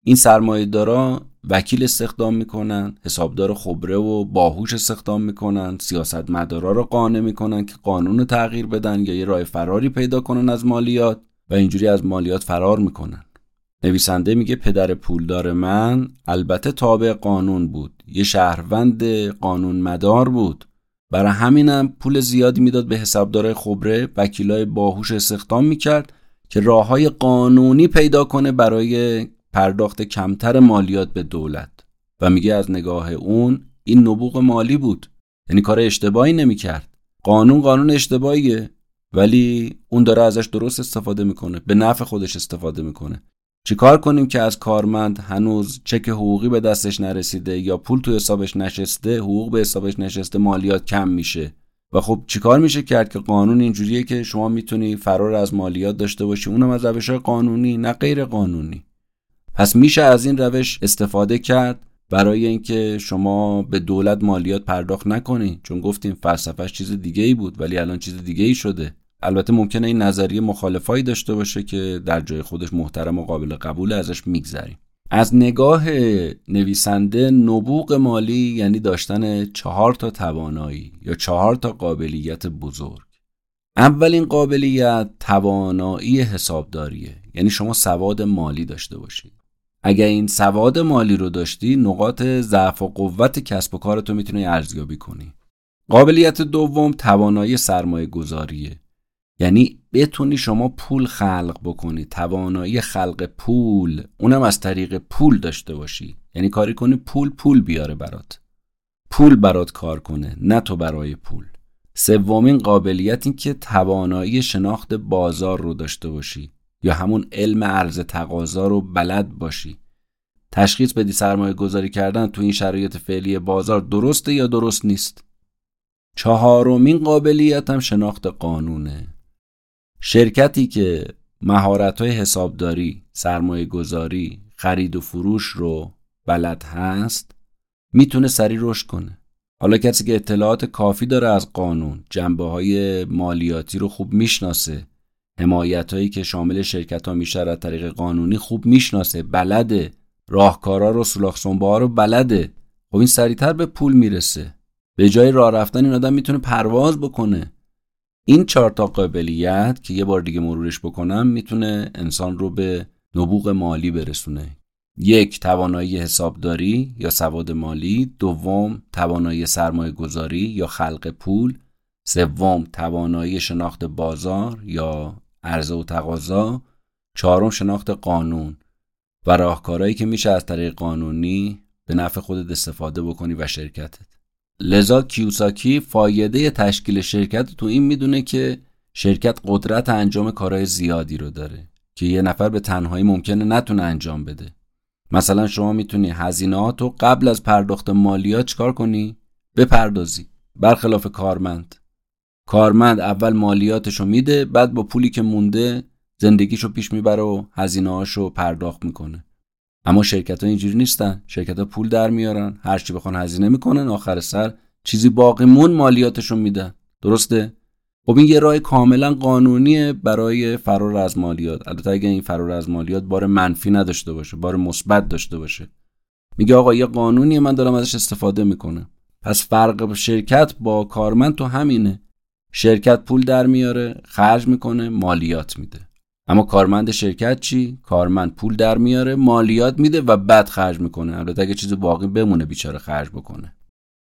این سرمایه دارا وکیل استخدام می‌کنن حسابدار خبره و باهوش استخدام می‌کنن سیاستمدارا رو قانع می‌کنن که قانون رو تغییر بدن یا یه راه فراری پیدا کنن از مالیات و اینجوری از مالیات فرار می‌کنن. نویسنده میگه پدر پولدار من البته تابع قانون بود یه شهروند قانون مدار بود. برای همینم پول زیادی می‌داد به حسابدارای خبره وکیلای باهوش استخدام می‌کرد که راه های قانونی پیدا کنه برای پرداخت کمتر مالیات به دولت. و میگه از نگاه اون این نبوغ مالی بود. یعنی کار اشتباهی نمی‌کرد. قانون قانون اشتباهیه. ولی اون داره ازش درست استفاده می‌کنه. به نفع خودش استفاده می‌کنه. چیکار کنیم که از کارمند هنوز چک حقوقی به دستش نرسیده یا پول تو حسابش نشسته حقوق به حسابش نشسته مالیات کم میشه؟ و خب چیکار میشه کرد که قانون اینجوریه که شما می‌تونی فرار از مالیات داشته باشی؟ اونم از روش قانونی نه غیر قانونی. پس میشه از این روش استفاده کرد برای اینکه شما به دولت مالیات پرداخت نکنی. چون گفتیم فلسفهش چیز دیگه ای بود ولی الان چیز دیگه ای شده. البته ممکنه این نظریه مخالفایی داشته باشه که در جای خودش محترم و قابل قبول ازش میگذریم. از نگاه نویسنده نبوغ مالی یعنی داشتن چهار تا توانایی یا چهار تا قابلیت بزرگ. اولین قابلیت توانایی حسابداریه. یعنی شما سواد مالی داشته باشید. اگر این سواد مالی رو داشتی نقاط ضعف و قوت کسب و کارتو می‌تونی ارزیابی کنی. قابلیت دوم توانایی سرمایه گذاریه یعنی بتونی شما پول خلق بکنی توانایی خلق پول اونم از طریق پول داشته باشی. یعنی کاری کنی پول پول بیاره برات. پول برات کار کنه نه تو برای پول. سومین قابلیت این که توانایی شناخت بازار رو داشته باشی یا همون علم عرض تقاضا رو بلد باشی. تشخیص بدی سرمایه گذاری کردن تو این شرایط فعلی بازار درسته یا درست نیست. چهارمین قابلیت هم شناخت قانونه. شرکتی که مهارت های حسابداری، سرمایه گذاری، خرید و فروش رو بلد هست می‌تونه سریع رشد کنه. حالا کسی که اطلاعات کافی داره از قانون، جنبه های مالیاتی رو خوب می‌شناسه، حمایت هایی که شامل شرکت ها میشه از طریق قانونی خوب می‌شناسه، بلده، راهکارا رو سولاخ ها رو بلده. خب این سریعتر به پول می‌رسه. به جای راه رفتن این آدم می‌تونه پرواز بکنه. این چهار تا قابلیت که یه بار دیگه مرورش بکنم می‌تونه انسان رو به نبوغ مالی برسونه. یک توانایی حسابداری یا سواد مالی. دوم توانایی سرمایه گذاری یا خلق پول. سوم توانایی شناخت بازار یا عرضه و تقاضا. چهارم شناخت قانون. و راهکارهایی که میشه از طریق قانونی به نفع خودت استفاده بکنی و شرکتت. لذا کیوساکی فایده تشکیل شرکت تو این می‌دونه که شرکت قدرت انجام کارهای زیادی رو داره که یه نفر به تنهایی ممکنه نتونه انجام بده. مثلا شما می‌تونی هزینه رو قبل از پرداخت مالیات چکار کنی؟ بپردازی. برخلاف کارمند. کارمند اول مالیاتشو میده بعد با پولی که مونده زندگیشو پیش می‌بره و هزینه پرداخت می‌کنه. اما شرکت ها اینجوری نیستن. شرکت ها پول در میارن. هر چی بخوان هزینه می‌کنن آخر سر چیزی باقی مون مالیاتشون میدن. درسته؟ خب این یه راه کاملا قانونیه برای فرار از مالیات. البته اگه این فرار از مالیات بار منفی نداشته باشه بار مثبت داشته باشه. میگه آقا یه قانونیه من دارم ازش استفاده می‌کنم. پس فرق شرکت با کارمند تو همینه. شرکت پول در میاره خرج می‌کنه مالیات میده. اما کارمند شرکت چی؟ کارمند پول در میاره مالیات میده و بعد خرج می‌کنه. البته اگه چیز باقی بمونه بیچاره خرج بکنه.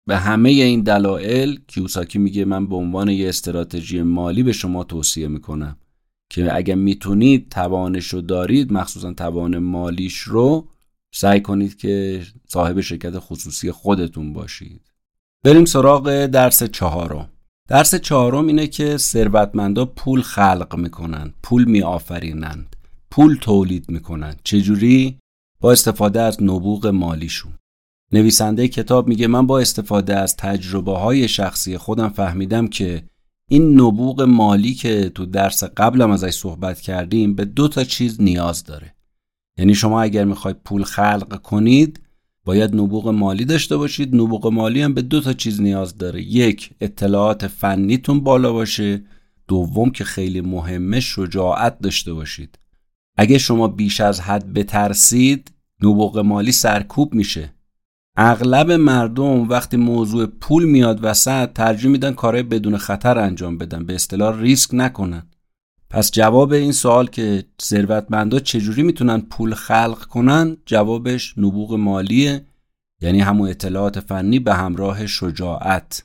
به همه این دلایل کیوساکی میگه من به عنوان یه استراتژی مالی به شما توصیه می‌کنم که اگر می‌تونید توانش رو دارید مخصوصا توان مالیش رو سعی کنید که صاحب شرکت خصوصی خودتون باشید. بریم سراغ درس چهارم. درس چهارم اینه که ثروتمندا پول خلق می‌کنن پول میآفرینند پول تولید می‌کنن چجوری؟ با استفاده از نبوغ مالیشون. نویسنده کتاب میگه من با استفاده از تجربه های شخصی خودم فهمیدم که این نبوغ مالی که تو درس قبلم ازش صحبت کردیم به دو تا چیز نیاز داره. یعنی شما اگر می‌خواید پول خلق کنید باید نبوغ مالی داشته باشید. نبوغ مالی هم به دو تا چیز نیاز داره. یک اطلاعات فنیتون بالا باشه. دوم که خیلی مهمه شجاعت داشته باشید. اگه شما بیش از حد بترسید نبوغ مالی سرکوب میشه. اغلب مردم وقتی موضوع پول میاد وسط ترجیح میدن کارهای بدون خطر انجام بدن. به اصطلاح ریسک نکنن. پس جواب این سوال که ثروتمندا چجوری می‌تونن پول خلق کنن جوابش نبوغ مالیه یعنی همون اطلاعات فنی به همراه شجاعت.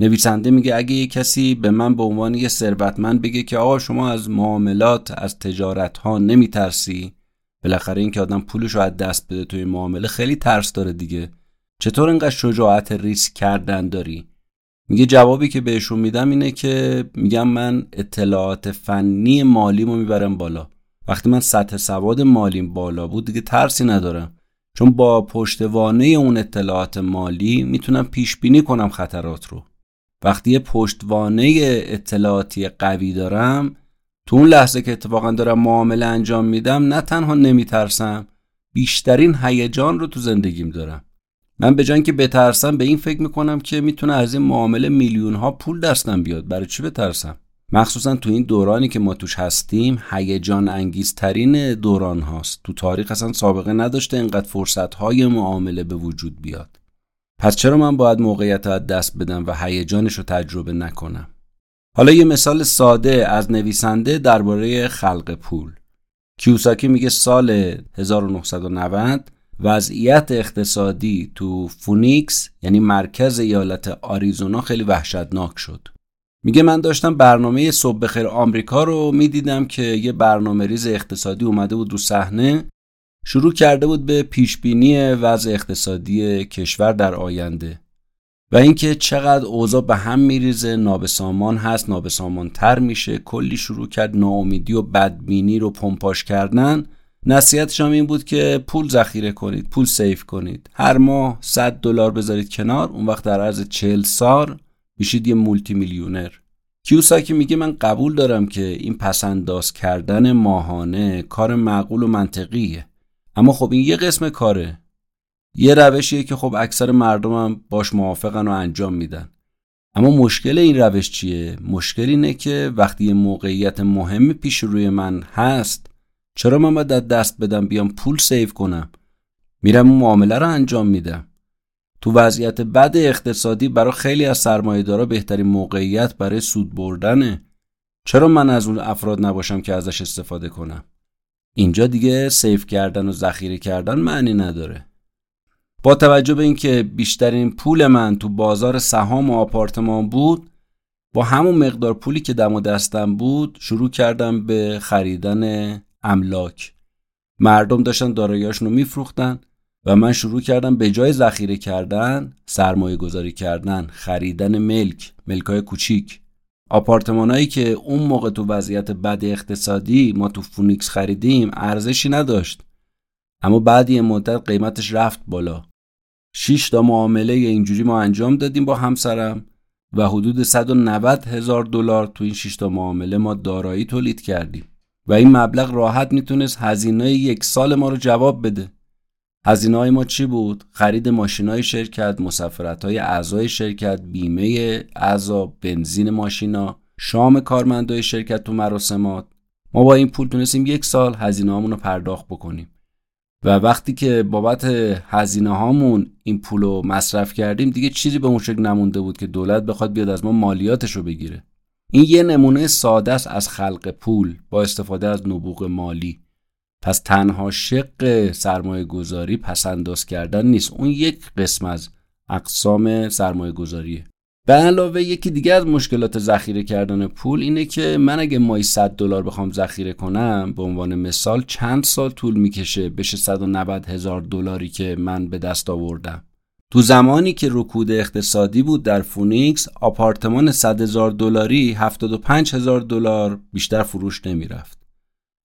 نویسنده میگه اگه یه کسی به من به عنوان یه ثروتمند بگه که آقا شما از معاملات از تجارت ها نمیترسی بالاخره اینکه آدم پولش رو از دست بده توی معامله خیلی ترس داره دیگه. چطور انقدر شجاعت ریسک کردن داری؟ میگه جوابی که بهشون میدم اینه که میگم من اطلاعات فنی مالیمو می‌برم بالا. وقتی من سطح سواد مالیم بالا بود دیگه ترسی ندارم. چون با پشتوانه اون اطلاعات مالی می‌تونم پیش بینی کنم خطرات رو. وقتی یه پشتوانه اطلاعاتی قوی دارم تو اون لحظه که اتفاقا دارم معامله انجام میدم نه تنها نمیترسم بیشترین هیجان رو تو زندگیم دارم. من به جای که بترسم به این فکر می‌کنم که می‌تونه از این معامله میلیون ها پول دستم بیاد. برای چی بترسم؟ مخصوصا تو این دورانی که ما توش هستیم هیجان انگیزترین دوران هاست. تو تاریخ اصلا سابقه نداشته اینقدر فرصت های معامله به وجود بیاد. پس چرا من باید موقعیت از دست بدم و هیجانش رو تجربه نکنم؟ حالا یه مثال ساده از نویسنده درباره خلق پول. کیوساکی میگه سال 1990 وضعیت اقتصادی تو فونیکس یعنی مرکز ایالت آریزونا خیلی وحشتناک شد. میگه من داشتم برنامه صبح بخیر آمریکا رو می‌دیدم که یه برنامه ریز اقتصادی اومده بود رو صحنه شروع کرده بود به پیشبینی وضع اقتصادی کشور در آینده. و اینکه چقدر اوضاع به هم میریزه نابسامان هست نابسامان تر میشه کلی شروع کرد ناامیدی و بدبینی رو پمپاش کردن. نصیحتش هم این بود که پول ذخیره کنید پول سیف کنید. هر ماه 100 دلار بذارید کنار اون وقت در عرض 40 سال میشید یه مولتی میلیونر کیوساکی میگه من قبول دارم که این پسنداز کردن ماهانه کار معقول و منطقیه. اما خب این یه قسم کاره. یه روشیه که خب اکثر مردم هم باش موافقن و انجام میدن. اما مشکل این روش چیه؟ مشکل اینه که وقتی یه موقعیت مهم پیش روی من هست چرا من باید دست بدم بیام پول سیو کنم؟ میرم اون معامله رو انجام میدم. تو وضعیت بد اقتصادی برای خیلی از سرمایه‌دارا بهترین موقعیت برای سود بردنه. چرا من از اون افراد نباشم که ازش استفاده کنم؟ اینجا دیگه سیف کردن و ذخیره کردن معنی نداره. با توجه به اینکه بیشترین پول من تو بازار سهام و آپارتمان بود با همون مقدار پولی که دم و دستم بود شروع کردم به خریدن املاک. مردم داشتن داراییاشون رو میفروختن و من شروع کردم به جای ذخیره کردن سرمایه گذاری کردن خریدن ملک ملک های کوچیک. آپارتمانایی که اون موقع تو وضعیت بد اقتصادی ما تو فونیکس خریدیم ارزشی نداشت. اما بعد یه مدت قیمتش رفت بالا. 6 تا معامله اینجوری ما انجام دادیم با همسرم و حدود 190 هزار دلار تو این 6 تا معامله ما دارایی تولید کردیم. و این مبلغ راحت می‌تونست هزینه یک سال ما رو جواب بده. هزینه های ما چی بود؟ خرید ماشین های شرکت، مسافرت های اعضای شرکت، بیمه اعضا، بنزین ماشینا، شام کارمندای شرکت تو مراسمات. ما با این پول تونستیم یک سال هزینه رو پرداخت بکنیم. و وقتی که بابت هزینه هامون این پول رو مصرف کردیم دیگه چیزی به اون شکل نمونده بود که دولت بخواد بیاد از ما مالیاتش رو بگیره. این یه نمونه ساده است از خلق پول با استفاده از نبوغ مالی. پس تنها شق سرمایه گذاری پسنداز کردن نیست. اون یک قسم از اقسام سرمایه گذاریه به علاوه یکی دیگه از مشکلات ذخیره کردن پول اینه که من اگه مایی 100 دلار بخوام ذخیره کنم به عنوان مثال چند سال طول می‌کشه بشه 190 هزار دلاری که من به دست آوردم. تو زمانی که رکود اقتصادی بود در فونیکس آپارتمان 100 هزار دلاری 75 هزار دلار بیشتر فروش نمی‌رفت.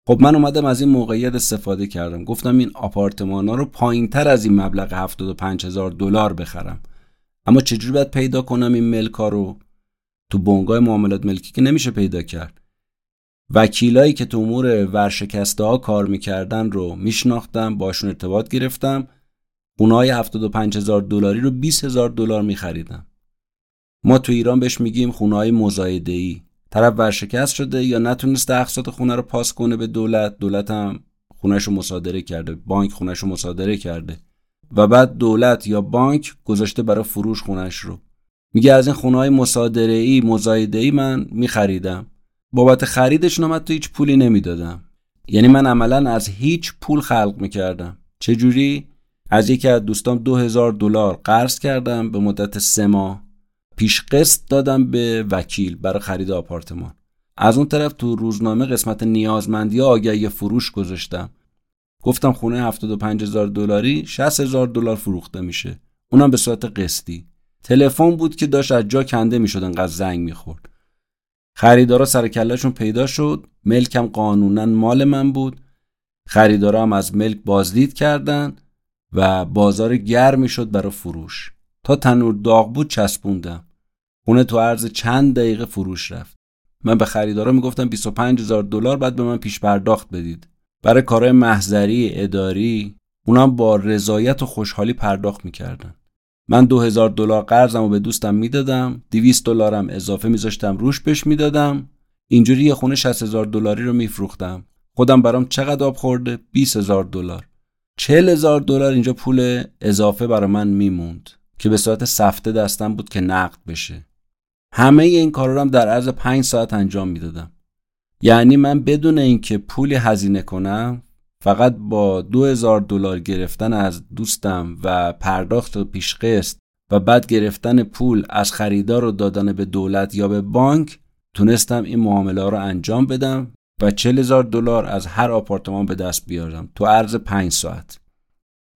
خب من اومدم از این موقعیت استفاده کردم. گفتم این آپارتمان ها رو پایین تر از این مبلغ 75 هزار دلار بخرم. اما چجوری باید پیدا کنم این ملک رو؟ تو بنگاه معاملات ملکی که نمیشه پیدا کرد. وکیلایی که تو امور ورشکسته ها کار می‌کردن رو میشناختم باشون ارتباط گرفتم. خونه‌های 75 هزار دلاری رو 20 هزار دلار میخریدم ما تو ایران بهش میگیم خونه‌های مزایده ای طرف ورشکست شده یا نتونسته اقساط خونه رو پاس کنه به دولت دولت هم خونش رو مصادره کرده بانک خونش رو مصادره کرده. و بعد دولت یا بانک گذاشته برای فروش خونش رو. میگه از این خونه های مصادره ای مزایده ای من میخریدم. بابت خریدش من تو هیچ پولی نمی‌دادم. یعنی من عملا از هیچ پول خلق می‌کردم. چجوری؟ از یکی از دوستام دو هزار دلار قرض کردم به مدت سه ماه. پیش قسط دادم به وکیل برای خرید آپارتمان. از اون طرف تو روزنامه قسمت نیازمندی آگهی فروش گذاشتم. گفتم خونه 75 هزار دلاری 60 هزار دلار فروخته میشه. اونم به صورت قسطی. تلفن بود که داشت از جا کنده می‌شد انقدر زنگ می‌خورد. خریدارا سر کلهشون پیدا شد. ملکم قانونا مال من بود. خریدارا هم از ملک بازدید کردن. و بازار گرم می‌شد برای فروش. تا تنور داغ بود چسبوندم خونه تو عرض چند دقیقه فروش رفت. من به خریدارا می‌گفتم 25 هزار دلار بعد به من پیش پرداخت بدید. برای کارهای محضری اداری اونم با رضایت و خوشحالی پرداخت می‌کردن. من دو هزار دلار قرضم و به دوستم می‌دادم 200 دلارم اضافه میذاشتم روش بهش می‌دادم. اینجوری یه خونه 60 هزار دلاری رو میفروختم. خودم برام چقدر آب خورده؟ 20 هزار دلار. 40 هزار دلار اینجا پول اضافه برای من میموند که به صورت سفته دستم بود که نقد بشه. همه این کارا رو هم در عرض 5 ساعت انجام می‌دادم. یعنی من بدون اینکه پولی هزینه کنم فقط با دو دلار گرفتن از دوستم و پرداخت و پیشقسط و بعد گرفتن پول از خریدار و دادن به دولت یا به بانک تونستم این معامله رو انجام بدم و چل هزار دلار از هر آپارتمان به دست بیارم. تو عرض پنج ساعت.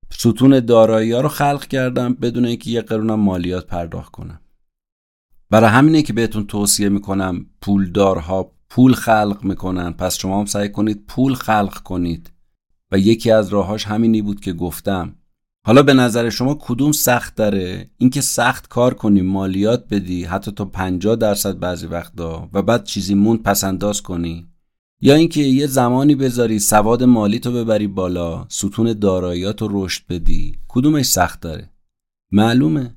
ستون دارایی ها رو خلق کردم بدون اینکه یه قرونم مالیات پرداخت کنم. برای همینه که بهتون توصیه می‌کنم پولدارها پول خلق می‌کنن. پس شما هم سعی کنید پول خلق کنید. و یکی از راهاش همینی بود که گفتم. حالا به نظر شما کدوم سخت داره؟ اینکه سخت کار کنی مالیات بدی حتی تا 50 درصد بعضی وقتا و بعد چیزی موند پسنداز کنی. یا اینکه یه زمانی بذاری سواد مالی تو ببری بالا ستون داراییات رو رشد بدی کدومش سخت داره معلومه.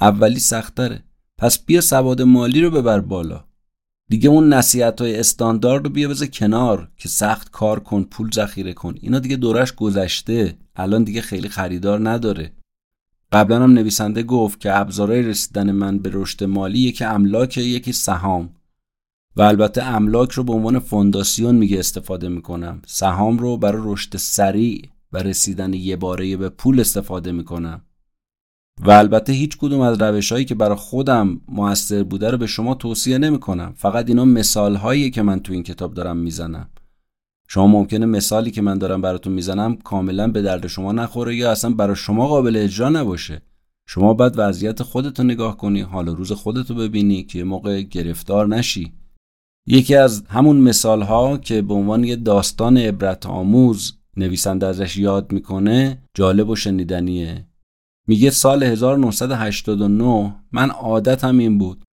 اولی سخت داره پس بیا سواد مالی رو ببر بالا. دیگه اون نصیحت های استاندارد رو بیا بذار کنار که سخت کار کن پول ذخیره کن. اینا دیگه دورش گذشته. الان دیگه خیلی خریدار نداره. قبلا هم نویسنده گفت که ابزارهای رسیدن من به رشد مالی یکی املاک یکی سهام. و البته املاک رو به عنوان فونداسیون میگه استفاده می‌کنم. سهام رو برای رشد سریع و رسیدن یه باره به پول استفاده می‌کنم. و البته هیچ کدوم از روش هایی که برای خودم موثر بوده رو به شما توصیه نمی کنم فقط اینا مثال هایی که من تو این کتاب دارم می‌زنم. شما ممکنه مثالی که من دارم براتون می‌زنم کاملا به درد شما نخوره یا اصلا برای شما قابل اجرا نباشه. شما باید وضعیت خودتو نگاه کنی حال روز خودتو ببینی که موقع گرفتار نشی. یکی از همون مثال ها که به عنوان یه داستان عبرت آموز نویسنده ازش یاد می‌کنه جالب و شنیدنیه. میگه سال 1989 من عادتم این بود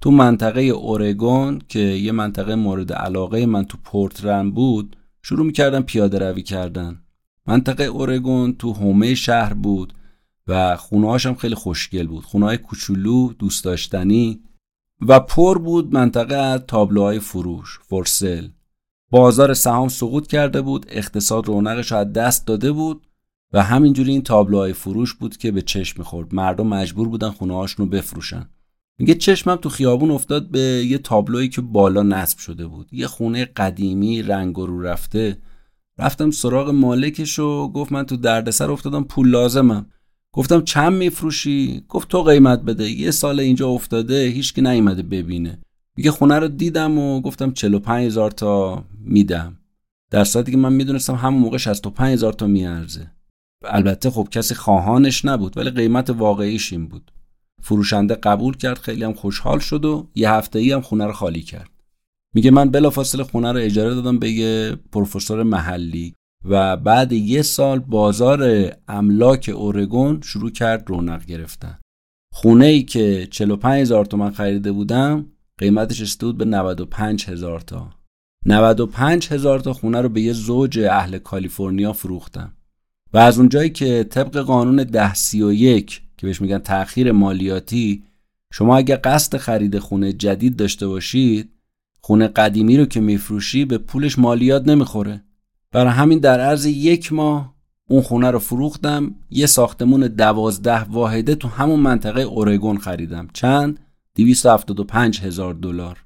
تو منطقه اورگون که یه منطقه مورد علاقه من تو پورترن بود شروع می‌کردم پیاده روی کردن. منطقه اورگون تو هومه شهر بود و خونه هم خیلی خوشگل بود. خونه های کوچولو دوست داشتنی. و پر بود منطقه از تابلوهای فروش فرسل بازار سهام سقوط کرده بود اقتصاد رونقش از دست داده بود و همینجوری این تابلوهای فروش بود که به چشم می‌خورد. مردم مجبور بودن خونه رو بفروشن. میگه چشمم تو خیابون افتاد به یه تابلویی که بالا نصب شده بود. یه خونه قدیمی رنگ رو رفته. رفتم سراغ مالکش و گفت من تو دردسر افتادم پول لازمم گفتم چند میفروشی؟ گفت تو قیمت بده یه سال اینجا افتاده هیچکی نیومده ببینه. میگه خونه رو دیدم و گفتم 45 هزار تا میدم. در صورتی که من می‌دونستم همون موقع 65 هزار تا میارزه. البته خب کسی خواهانش نبود ولی قیمت واقعیش این بود. فروشنده قبول کرد خیلی هم خوشحال شد و یه هفته ای هم خونه رو خالی کرد. میگه من بلافاصله خونه رو اجاره دادم به یه پروفسور محلی. و بعد یه سال بازار املاک اورگون شروع کرد رونق گرفتن. خونه ای که 45 هزار تومن خریده بودم قیمتش بود به 95 هزار تا. 95 هزار تا خونه رو به یه زوج اهل کالیفرنیا فروختم. و از اونجایی که طبق قانون 1031 که بهش میگن تأخیر مالیاتی شما اگه قصد خرید خونه جدید داشته باشید خونه قدیمی رو که میفروشی به پولش مالیات نمی‌خوره. برای همین در عرض یک ماه اون خونه رو فروختم یه ساختمون دوازده واحده تو همون منطقه اورگون خریدم. چند؟ 275 هزار دلار.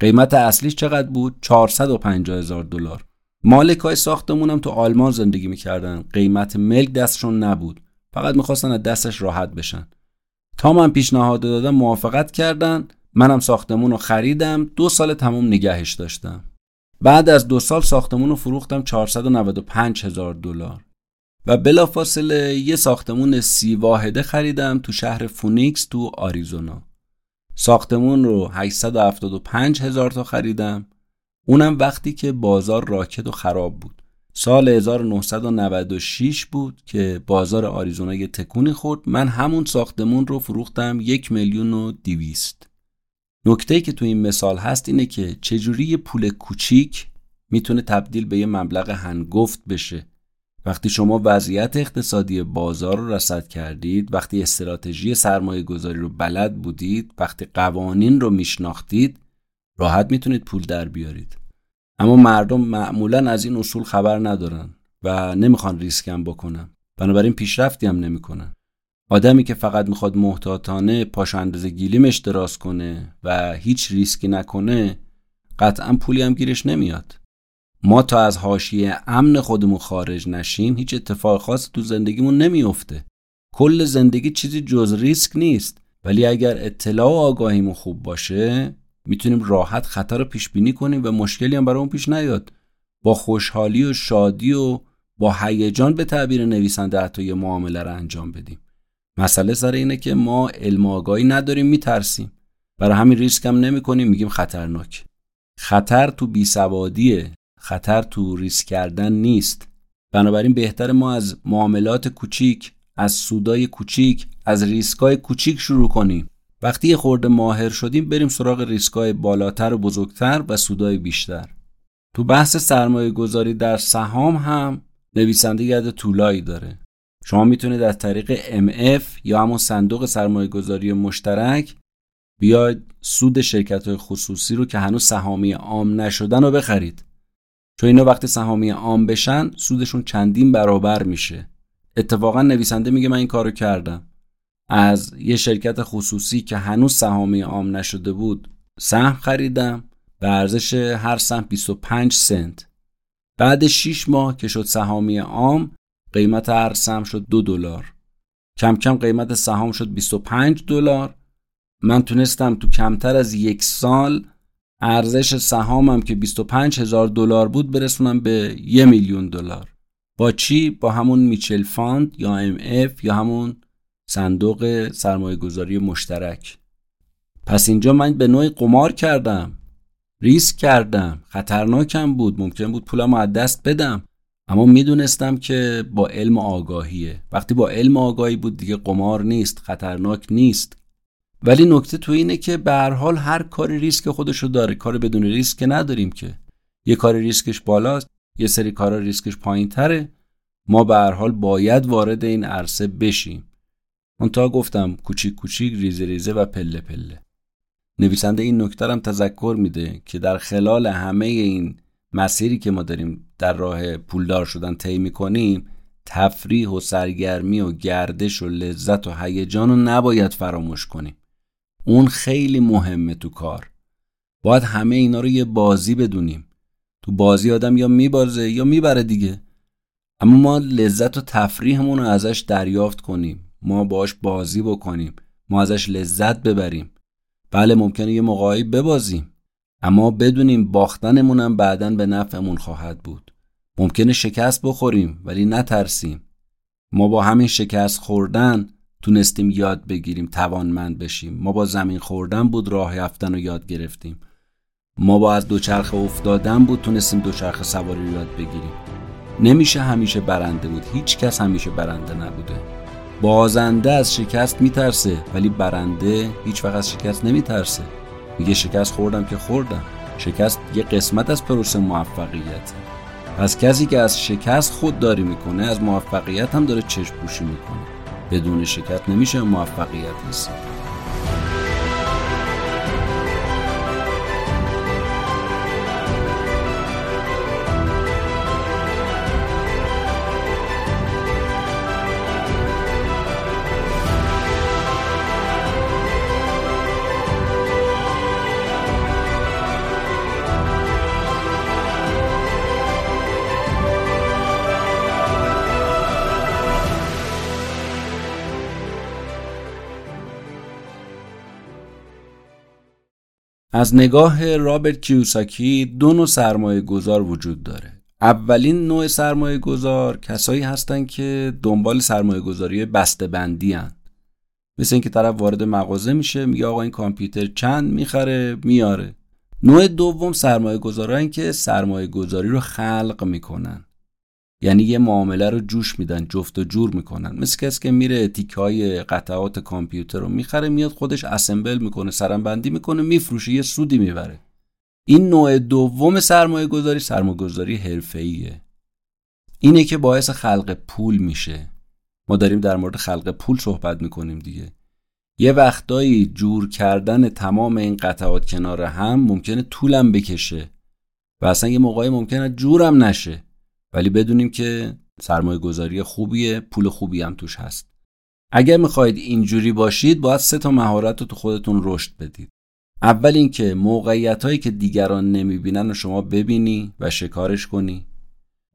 قیمت اصلیش چقدر بود؟ 450 هزار دلار. مالک های ساختمونم تو آلمان زندگی می‌کردن. قیمت ملک دستشون نبود. فقط می‌خواستن از دستش راحت بشن. تا من پیشنهاد دادم موافقت کردن. منم ساختمون رو خریدم. دو سال تموم نگهش داشتم. بعد از دو سال ساختمون رو فروختم 495 هزار دلار. و بلافاصله یه ساختمون سی واحده خریدم تو شهر فونیکس تو آریزونا. ساختمون رو 875 هزار تا خریدم. اونم وقتی که بازار راکد و خراب بود. سال 1996 بود که بازار آریزونا یه تکونی خورد. من همون ساختمون رو فروختم یک میلیون و دیویست نکته که تو این مثال هست اینه که چجوری یه پول کوچیک می‌تونه تبدیل به یه مبلغ هنگفت بشه. وقتی شما وضعیت اقتصادی بازار رو رصد کردید وقتی استراتژی سرمایه گذاری رو بلد بودید وقتی قوانین رو میشناختید راحت می‌تونید پول در بیارید. اما مردم معمولا از این اصول خبر ندارن و نمی‌خوان ریسکم بکنن. بنابراین پیشرفتی هم نمی‌کنن. آدمی که فقط می‌خواد محتاطانه پاش اندازه گلیمش دراز کنه و هیچ ریسکی نکنه قطعا پولی هم گیرش نمیاد. ما تا از حاشیه امن خودمون خارج نشیم هیچ اتفاق خاص تو زندگیمون نمیافته. کل زندگی چیزی جز ریسک نیست. ولی اگر اطلاع و آگاهیمون خوب باشه می‌تونیم راحت خطر رو پیش بینی کنیم و مشکلی هم برامون پیش نیاد. با خوشحالی و شادی و با هیجان به تعبیر نویسنده حتی یه معامله رو انجام بدیم. مسئله سر اینه که ما علم آگاهی نداریم میترسیم. برای همین ریسک هم نمی کنیم میگیم خطرناک. خطر تو بیسوادیه خطر تو ریسک کردن نیست. بنابراین بهتر ما از معاملات کوچیک از سودای کوچیک از ریسکای کوچیک شروع کنیم. وقتی یه خورده ماهر شدیم بریم سراغ ریسکای بالاتر و بزرگتر و سودای بیشتر. تو بحث سرمایه گذاری در سهام هم نویسنده ید طولایی داره. شما می‌تونید از طریق MF یا همون صندوق سرمایه گذاری مشترک بیاید سود شرکت های خصوصی رو که هنوز سهامی عام نشدن رو بخرید. چون اینا وقتی سهامی عام بشن سودشون چندین برابر میشه. اتفاقا نویسنده میگه من این کارو کردم. از یه شرکت خصوصی که هنوز سهامی عام نشده بود سهم خریدم به ارزش هر سهم 25 سنت. بعد 6 ماه که شد سهامی عام قیمت هر سهم شد دو دلار. کم کم قیمت سهام شد 25 دلار. من تونستم تو کمتر از یک سال ارزش سهامم که 25 هزار دلار بود برسونم به یه میلیون دلار. با چی؟ با همون mutual fund یا اف یا همون صندوق سرمایه گذاری مشترک. پس اینجا من به نوعی قمار کردم. ریسک کردم. خطرناکم بود. ممکن بود پولم از دست بدم. اما می‌دونستم که با علم آگاهیه. وقتی با علم آگاهی بود دیگه قمار نیست خطرناک نیست. ولی نکته تو اینه که به هر حال هر کاری ریسک خودشو داره. کار بدون ریسک نداریم که. یه کار ریسکش بالاست یه سری کارا ریسکش پایین تره ما به هر حال باید وارد این عرصه بشیم. تا گفتم کوچیک کوچیک ریزه ریزه و پله پله. نویسنده این نکته تذکر میده که در خلال همه این مسیری که ما داریم در راه پولدار شدن طی می‌کنیم تفریح و سرگرمی و گردش و لذت و هیجان رو نباید فراموش کنیم. اون خیلی مهمه تو کار. باید همه اینا رو یه بازی بدونیم. تو بازی آدم یا میبازه یا می‌بره دیگه. اما ما لذت و تفریحمون رو ازش دریافت کنیم. ما باش بازی بکنیم. ما ازش لذت ببریم. بله ممکنه یه موقعی ببازیم. اما بدونیم باختنمون هم بعدا به نفعمون خواهد بود. ممکنه شکست بخوریم ولی نترسیم. ما با همین شکست خوردن تونستیم یاد بگیریم توانمند بشیم. ما با زمین خوردن بود راه یافتن رو یاد گرفتیم. ما با از دوچرخه افتادن بود تونستیم دوچرخه سواری یاد بگیریم. نمیشه همیشه برنده بود. هیچ کس همیشه برنده نبوده. بازنده از شکست میترسه ولی برنده هیچ وقت از شکست نمیترسه. میگه شکست خوردم که خوردم. شکست یه قسمت از پروسه موفقیت. پس کسی که از شکست خودداری می‌کنه از موفقیت هم داره چشم پوشی می‌کنه. بدون شکست نمیشه موفقیت نیست. از نگاه رابرت کیوساکی دو نوع سرمایه گذار وجود داره. اولین نوع سرمایه گذار کسایی هستن که دنبال سرمایه گذاری بسته بندی هن. مثل اینکه طرف وارد مغازه میشه میگه آقا این کامپیوتر چند می‌خره؟ میاره. نوع دوم سرمایه گذارن که سرمایه گذاری رو خلق می‌کنن. یعنی یه معامله رو جوش میدن جفت و جور می‌کنن. مثل کسی که میره تیک های قطعات کامپیوتر رو می‌خره میاد خودش اسمبل می‌کنه سرمبندی می‌کنه میفروشه یه سودی می‌بره. این نوع دوم سرمایه گذاری سرمایه گذاری حرفه‌ایه. اینه که باعث خلق پول میشه. ما داریم در مورد خلق پول صحبت می‌کنیم دیگه. یه وقتایی جور کردن تمام این قطعات کنار هم ممکنه طولم بکشه و اصلا یه موقعی ممکنه جورم نشه. ولی بدونیم که سرمایه گذاری خوبیه پول خوبی هم توش هست. اگر می‌خواهید اینجوری باشید باید سه تا مهارت رو تو خودتون رشد بدید. اول اینکه موقعیت هایی که دیگران نمی‌بینن و شما ببینی و شکارش کنی.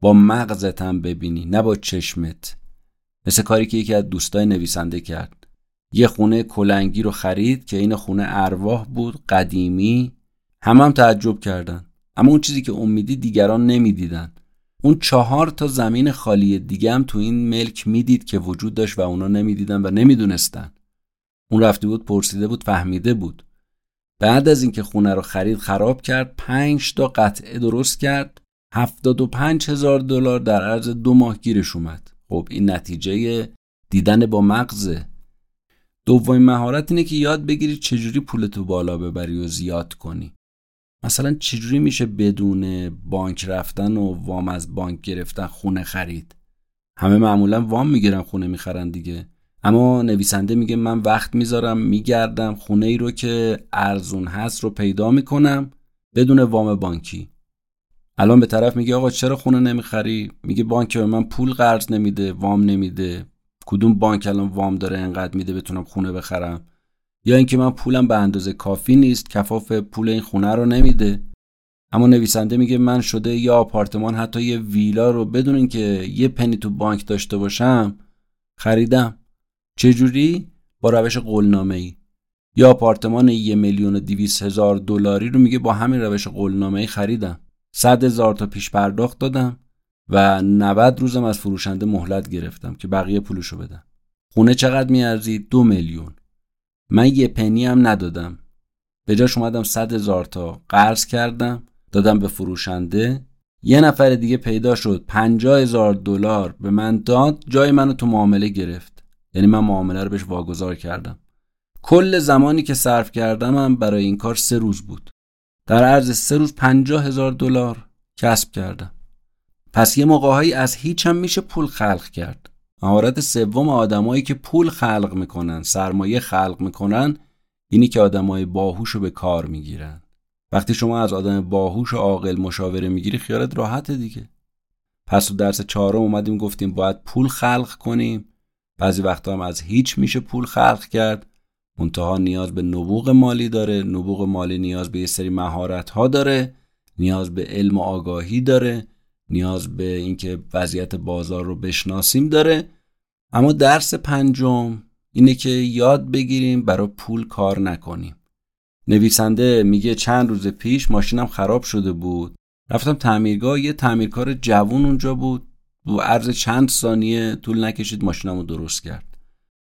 با مغزت هم ببینی نه با چشمت. مثل کاری که یکی از دوستای نویسنده کرد. یه خونه کلنگی رو خرید که این خونه ارواح بود قدیمی. همه هم تعجب کردن. اما اون چیزی که امیدی دیگران نمی‌دیدن. اون چهار تا زمین خالی دیگه هم تو این ملک می‌دید که وجود داشت و اونا نمی‌دیدن و نمی‌دونستن. اون رفته بود پرسیده بود فهمیده بود. بعد از اینکه خونه رو خرید خراب کرد پنج تا قطعه درست کرد. هفتاد و پنج هزار دلار در عرض دو ماه گیرش اومد. خب این نتیجه دیدن با مغزه دومین مهارت اینه که یاد بگیری چجوری پولتو بالا ببری و زیاد کنی. مثلا چجوری میشه بدون بانک رفتن و وام از بانک گرفتن خونه خرید؟ همه معمولا وام می‌گیرن خونه می‌خرن دیگه. اما نویسنده میگه من وقت می‌ذارم میگردم خونه ای رو که ارزون هست رو پیدا می‌کنم بدون وام بانکی. الان به طرف میگه آقا چرا خونه نمی‌خری؟ میگه بانک به من پول قرض نمیده وام نمیده. کدوم بانک الان وام داره انقدر میده بتونم خونه بخرم؟ یا اینکه من پولم به اندازه کافی نیست کفاف پول این خونه رو نمیده. اما نویسنده میگه من شده یا آپارتمان حتی یه ویلا رو بدون اینکه یه پنی تو بانک داشته باشم خریدم. چجوری؟ با روش قولنامه ای یا آپارتمان یه میلیون و دیویس هزار دلاری رو میگه با همین روش قولنامه ای خریدم. صد هزار تا پیش پرداخت دادم و 90 روزم از فروشنده مهلت گرفتم که بقیه پولشو بدم خونه چقدر میارزی دو میلیون. من یه پنی هم ندادم. به جاش اومدم صد هزار تا قرض کردم دادم به فروشنده. یه نفر دیگه پیدا شد پنجاه هزار دلار به من داد جای منو تو معامله گرفت. یعنی من معامله رو بهش واگذار کردم. کل زمانی که صرف کردم برای این کار سه روز بود. در عرض سه روز پنجاه هزار دلار کسب کردم. پس یه موقعهایی از هیچ هم میشه پول خلق کرد. مهارت سوم آدمایی که پول خلق می‌کنن سرمایه خلق می‌کنن اینی که آدمای باهوش رو به کار می‌گیرن. وقتی شما از آدم باهوش و عاقل مشاوره می‌گیری خیالت راحته دیگه. پس تو درس چهارم اومدیم گفتیم باید پول خلق کنیم. بعضی وقتا هم از هیچ میشه پول خلق کرد. منتها نیاز به نبوغ مالی داره. نبوغ مالی نیاز به یه سری مهارت ها داره. نیاز به علم و آگاهی داره. نیاز به اینکه وضعیت بازار رو بشناسیم داره. اما درس پنجم اینه که یاد بگیریم برای پول کار نکنیم. نویسنده میگه چند روز پیش ماشینم خراب شده بود. رفتم تعمیرگاه یه تعمیرکار جوون اونجا بود. و عرض چند ثانیه طول نکشید ماشینم رو درست کرد.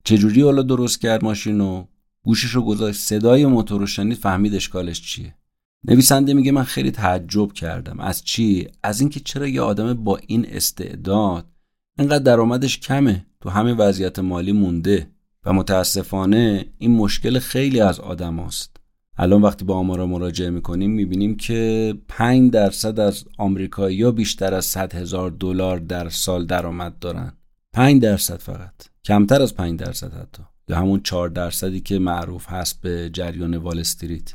چجوری حالا درست کرد ماشینو؟ گوشش رو گذاشت صدای موتور رو شنید فهمید اشکالش چیه. نویسنده میگه من خیلی تعجب کردم. از چی؟ از اینکه چرا یه آدم با این استعداد اینقدر درآمدش کمه؟ تو همین وضعیت مالی مونده. و متاسفانه این مشکل خیلی از آدم هست. الان وقتی با آمارا مراجعه می‌کنیم می‌بینیم که 5 درصد از آمریکایی‌ها بیشتر از 100 هزار دلار در سال درآمد دارن. 5 درصد فقط. کمتر از 5 درصد حتی. یا همون 4 درصدی که معروف هست به جریان وال استریت.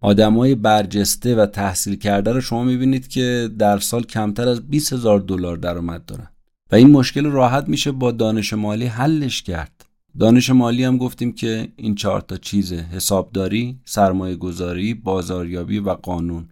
آدمای برجسته و تحصیل کرده رو شما می‌بینید که در سال کمتر از 20 هزار دلار درآمد دارن. و این مشکل راحت میشه با دانش مالی حلش کرد. دانش مالی هم گفتیم که این چهار تا چیزه حسابداری، سرمایه گذاری، بازاریابی و قانون.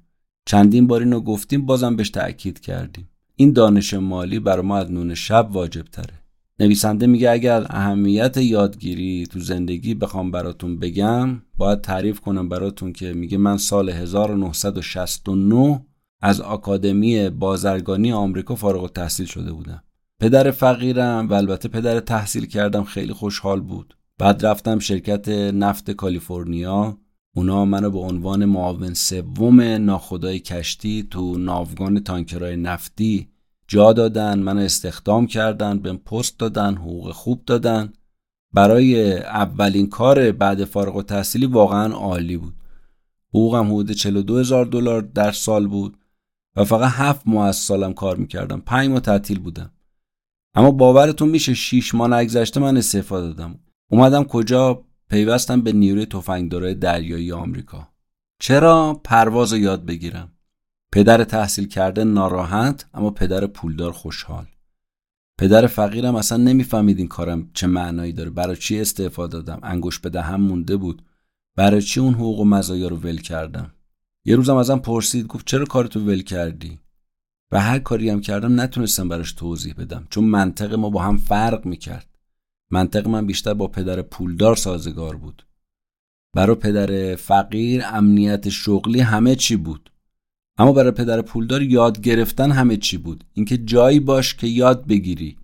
چندین بار اینو گفتیم بازم بهش تأکید کردیم. این دانش مالی بر ما از نون شب واجب تره نویسنده میگه اگر اهمیت یادگیری تو زندگی بخوام براتون بگم باید تعریف کنم براتون که میگه من سال 1969 از آکادمی بازرگانی آمریکا فارغ التحصیل شده بودم. پدر فقیرم و البته پدر تحصیل کردم خیلی خوشحال بود. بعد رفتم شرکت نفت کالیفرنیا. اونا منو به عنوان معاون سوم ناخدای کشتی تو ناوگان تانکرای نفتی جا دادن منو استخدام کردن به پست دادن حقوق خوب دادن. برای اولین کار بعد فارغ و تحصیلی واقعا عالی بود. حقوقم حدود 42 هزار دلار در سال بود و فقط هفت ماه از سالم کار می‌کردم. پنج ماه تعطیل بودم. اما باورتون میشه شیش ماه نگذشته من استفاده دادم. اومدم کجا؟ پیوستم به نیروی تفنگدارای دریایی آمریکا. چرا؟ پرواز رو یاد بگیرم. پدر تحصیل کرده ناراحت اما پدر پولدار خوشحال. پدر فقیرم اصلا نمی‌فهمید این کارم چه معنایی داره. برای چی استفاده دادم؟ انگوش به دهم مونده بود. برای چی اون حقوق و مزایا رو ول کردم؟ یه روزم ازم پرسید گفت چرا کارتو ول کردی؟ و هر کاری هم کردم نتونستم براش توضیح بدم چون منطق ما با هم فرق می‌کرد. منطق من بیشتر با پدر پولدار سازگار بود. برای پدر فقیر امنیت شغلی همه چی بود. اما برای پدر پولدار یاد گرفتن همه چی بود. اینکه جایی باش که یاد بگیری.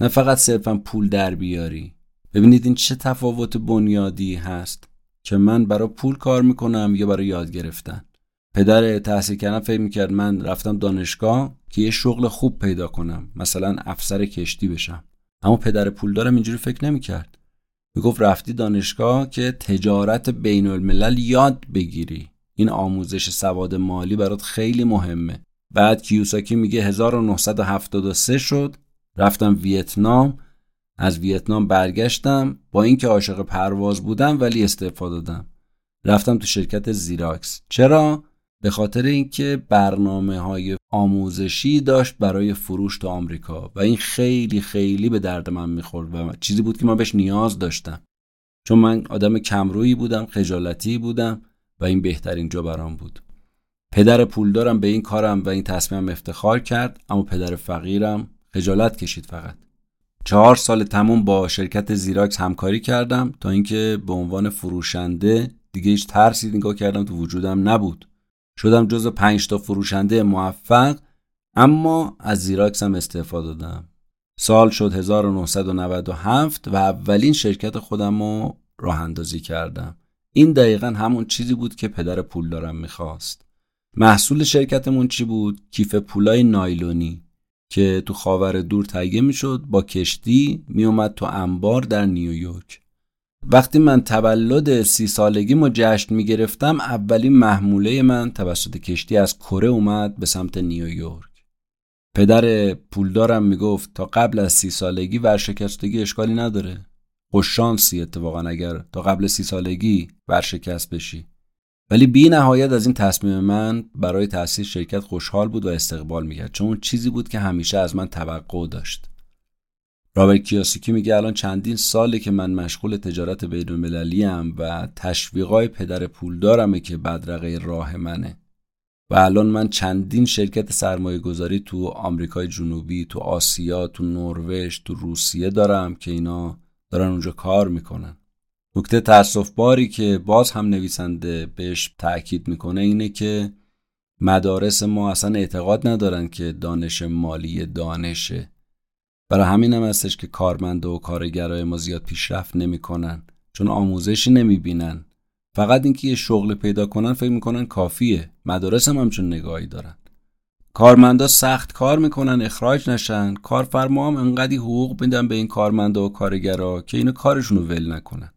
نه فقط صرفا پول در بیاری. ببینید این چه تفاوت بنیادی هست. که من برای پول کار می‌کنم یا برای یاد گرفتن. پدر تحصیل کردن فکر می‌کرد من رفتم دانشگاه که یه شغل خوب پیدا کنم. مثلا افسر کشتی بشم. اما پدر پولدارم اینجوری فکر نمی‌کرد. می‌گفت رفتی دانشگاه که تجارت بین الملل یاد بگیری. این آموزش سواد مالی برات خیلی مهمه. بعد کیوساکی میگه 1973 شد رفتم ویتنام از ویتنام برگشتم با اینکه عاشق پرواز بودم ولی استفاده دادم. رفتم تو شرکت زیراکس. چرا؟ به خاطر اینکه برنامه های آموزشی داشت برای فروش تو آمریکا و این خیلی خیلی به درد من می‌خورد و چیزی بود که من بهش نیاز داشتم. چون من آدم کمرویی بودم خجالتی بودم. و این بهترین جا برام بود. پدر پولدارم به این کارم و این تصمیمم افتخار کرد اما پدر فقیرم خجالت کشید فقط. چهار سال تموم با شرکت زیراکس همکاری کردم تا اینکه به عنوان فروشنده دیگه هیچ ترسی نگاه کردم تو وجودم نبود. شدم جز پنج تا فروشنده موفق اما از زیراکس هم استفاده دادم. سال شد 1997 و اولین شرکت خودم رو راه اندازی کردم. این دقیقا همون چیزی بود که پدر پول دارم می‌خواست. محصول شرکتمون چی بود؟ کیف پولای نایلونی که تو خاور دور تهیه می‌شد با کشتی میومد تو انبار در نیویورک. وقتی من تولد سی سالگیمو جشن می‌گرفتم اولین محموله من توسط کشتی از کره اومد به سمت نیویورک. پدر پولدارم می‌گفت تا قبل از سی سالگی ورشکستگی اشکالی نداره. خوششانسی اتفاقا اگر تا قبل سی سالگی ورشکست بشی. ولی بی نهایت از این تصمیم من برای تأسیس شرکت خوشحال بود و استقبال می‌کرد. چون چیزی بود که همیشه از من توقع داشت. رابرت کیاسیکی میگه الان چندین ساله که من مشغول تجارت بین المللی و تشویقای پدر پولدارمه که بدرقه راه منه. و الان من چندین شرکت سرمایه گذاری تو آمریکای جنوبی تو آسیا تو نروژ تو روسیه دارم که اینا دارن اونجا کار می‌کنن. نکته تاسف باری که باز هم نویسنده بهش تاکید می‌کنه اینه که مدارس ما اصلا اعتقاد ندارن که دانش مالی دانشه. برای همین هم هستش که کارمند و کارگرای ما زیاد پیشرفت نمی‌کنن چون آموزشی نمی‌بینن. فقط اینکه یه شغل پیدا کنن فکر می‌کنن کافیه. مدارس هم همچون نگاهی دارن. کارمندا سخت کار می‌کنن اخراج نشن. کارفرما هم انقدی حقوق میدن به این کارمندا و کارگرا که اینو کارشون رو ول نکنن.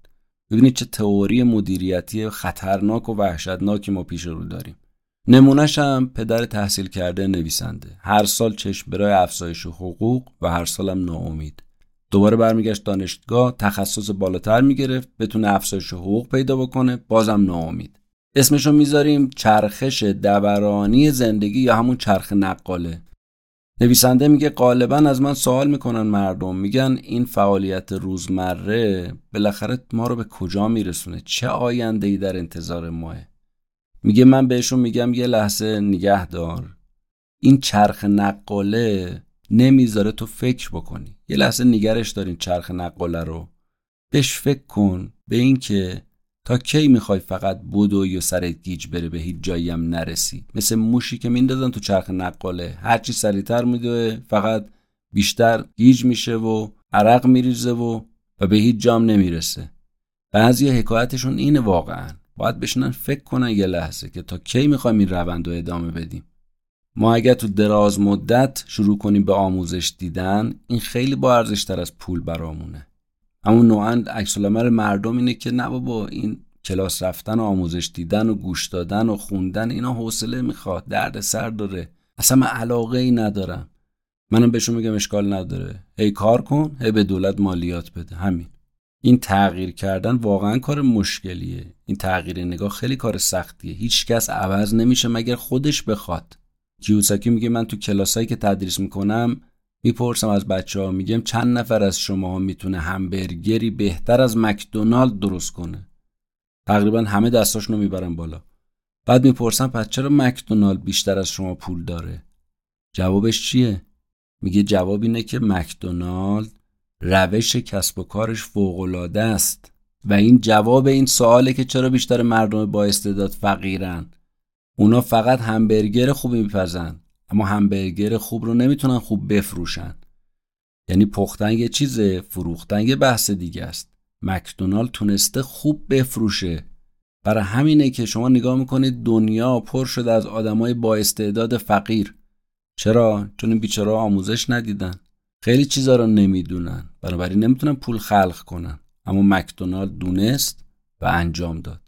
ببینید چه تئوری مدیریتی خطرناک و وحشتناکی ما پیش رو داریم. نمونهش هم پدر تحصیل کرده نویسنده. هر سال چشم برای افزایش حقوق و هر سالم ناامید. دوباره برمیگشت دانشگاه تخصص بالاتر می‌گرفت بتونه افزایش حقوق پیدا بکنه بازم ناامید. اسمشو می‌ذاریم چرخش دورانی زندگی یا همون چرخ نقاله. نویسنده میگه غالبا از من سوال می‌کنن مردم میگن این فعالیت روزمره بالاخره ما رو به کجا میرسونه؟ چه آینده ای در انتظار ماه؟ میگه من بهشون میگم یه لحظه نگه دار. این چرخ نقاله نمی‌ذاره تو فکر بکنی. یه لحظه نگرش دارین چرخ نقاله رو. بهش فکر کن به اینکه تا کی می‌خوای فقط بدوی و سرت گیج بره به هیچ جایی هم نرسی؟ مثل موشی که میندازن تو چرخ نقاله. هرچی سریعتر میدوه فقط بیشتر گیج میشه و عرق میریزه و و به هیچ جام نمی‌رسه. بعضی حکایتشون اینه واقعا. باید بشنن فکر کنن یه لحظه که تا کی می‌خوایم این روند رو ادامه بدیم. ما اگر تو دراز مدت شروع کنیم به آموزش دیدن این خیلی با ارزش تر از پول برامونه. همون نوعا عکس مردم اینه که نه بابا این کلاس رفتن و آموزش دیدن و گوش دادن و خوندن اینا حوصله می‌خواد درد سر داره. اصلا من علاقه ای ندارم. منم بهشون میگم اشکال نداره. هی کار کن هی به دولت مالیات بده. همین. این تغییر کردن واقعا کار مشکلیه. این تغییر نگاه خیلی کار سختیه. هیچ کس عوض نمیشه مگر خودش بخواد. کیوساکی میگه من تو کلاسایی که تدریس می‌کنم می‌پرسم از بچه ها میگم چند نفر از شما می‌تونه همبرگری بهتر از مکدونالد درست کنه؟ تقریبا همه دستاشونو می‌برن بالا. بعد می‌پرسم پس چرا مکدونالد بیشتر از شما پول داره؟ جوابش چیه؟ میگه جواب اینه که مکدونالد روش کسب و کارش فوقالعاده است. و این جواب این سواله که چرا بیشتر مردم با استعداد فقیرن اونا فقط همبرگر خوبی میپزن اما همبرگر خوب رو نمی‌تونن خوب بفروشن. یعنی پختن یه چیزه فروختن یه بحث دیگه است. مکدونالد تونسته خوب بفروشه. برای همینه که شما نگاه می‌کنید دنیا پر شده از آدمای با استعداد فقیر. چرا؟ چون این بیچاره آموزش ندیدن. خیلی چیزا رو نمی‌دونن. بنابراین نمی‌تونن پول خلق کنن. اما مکدونالد دونست و انجام داد.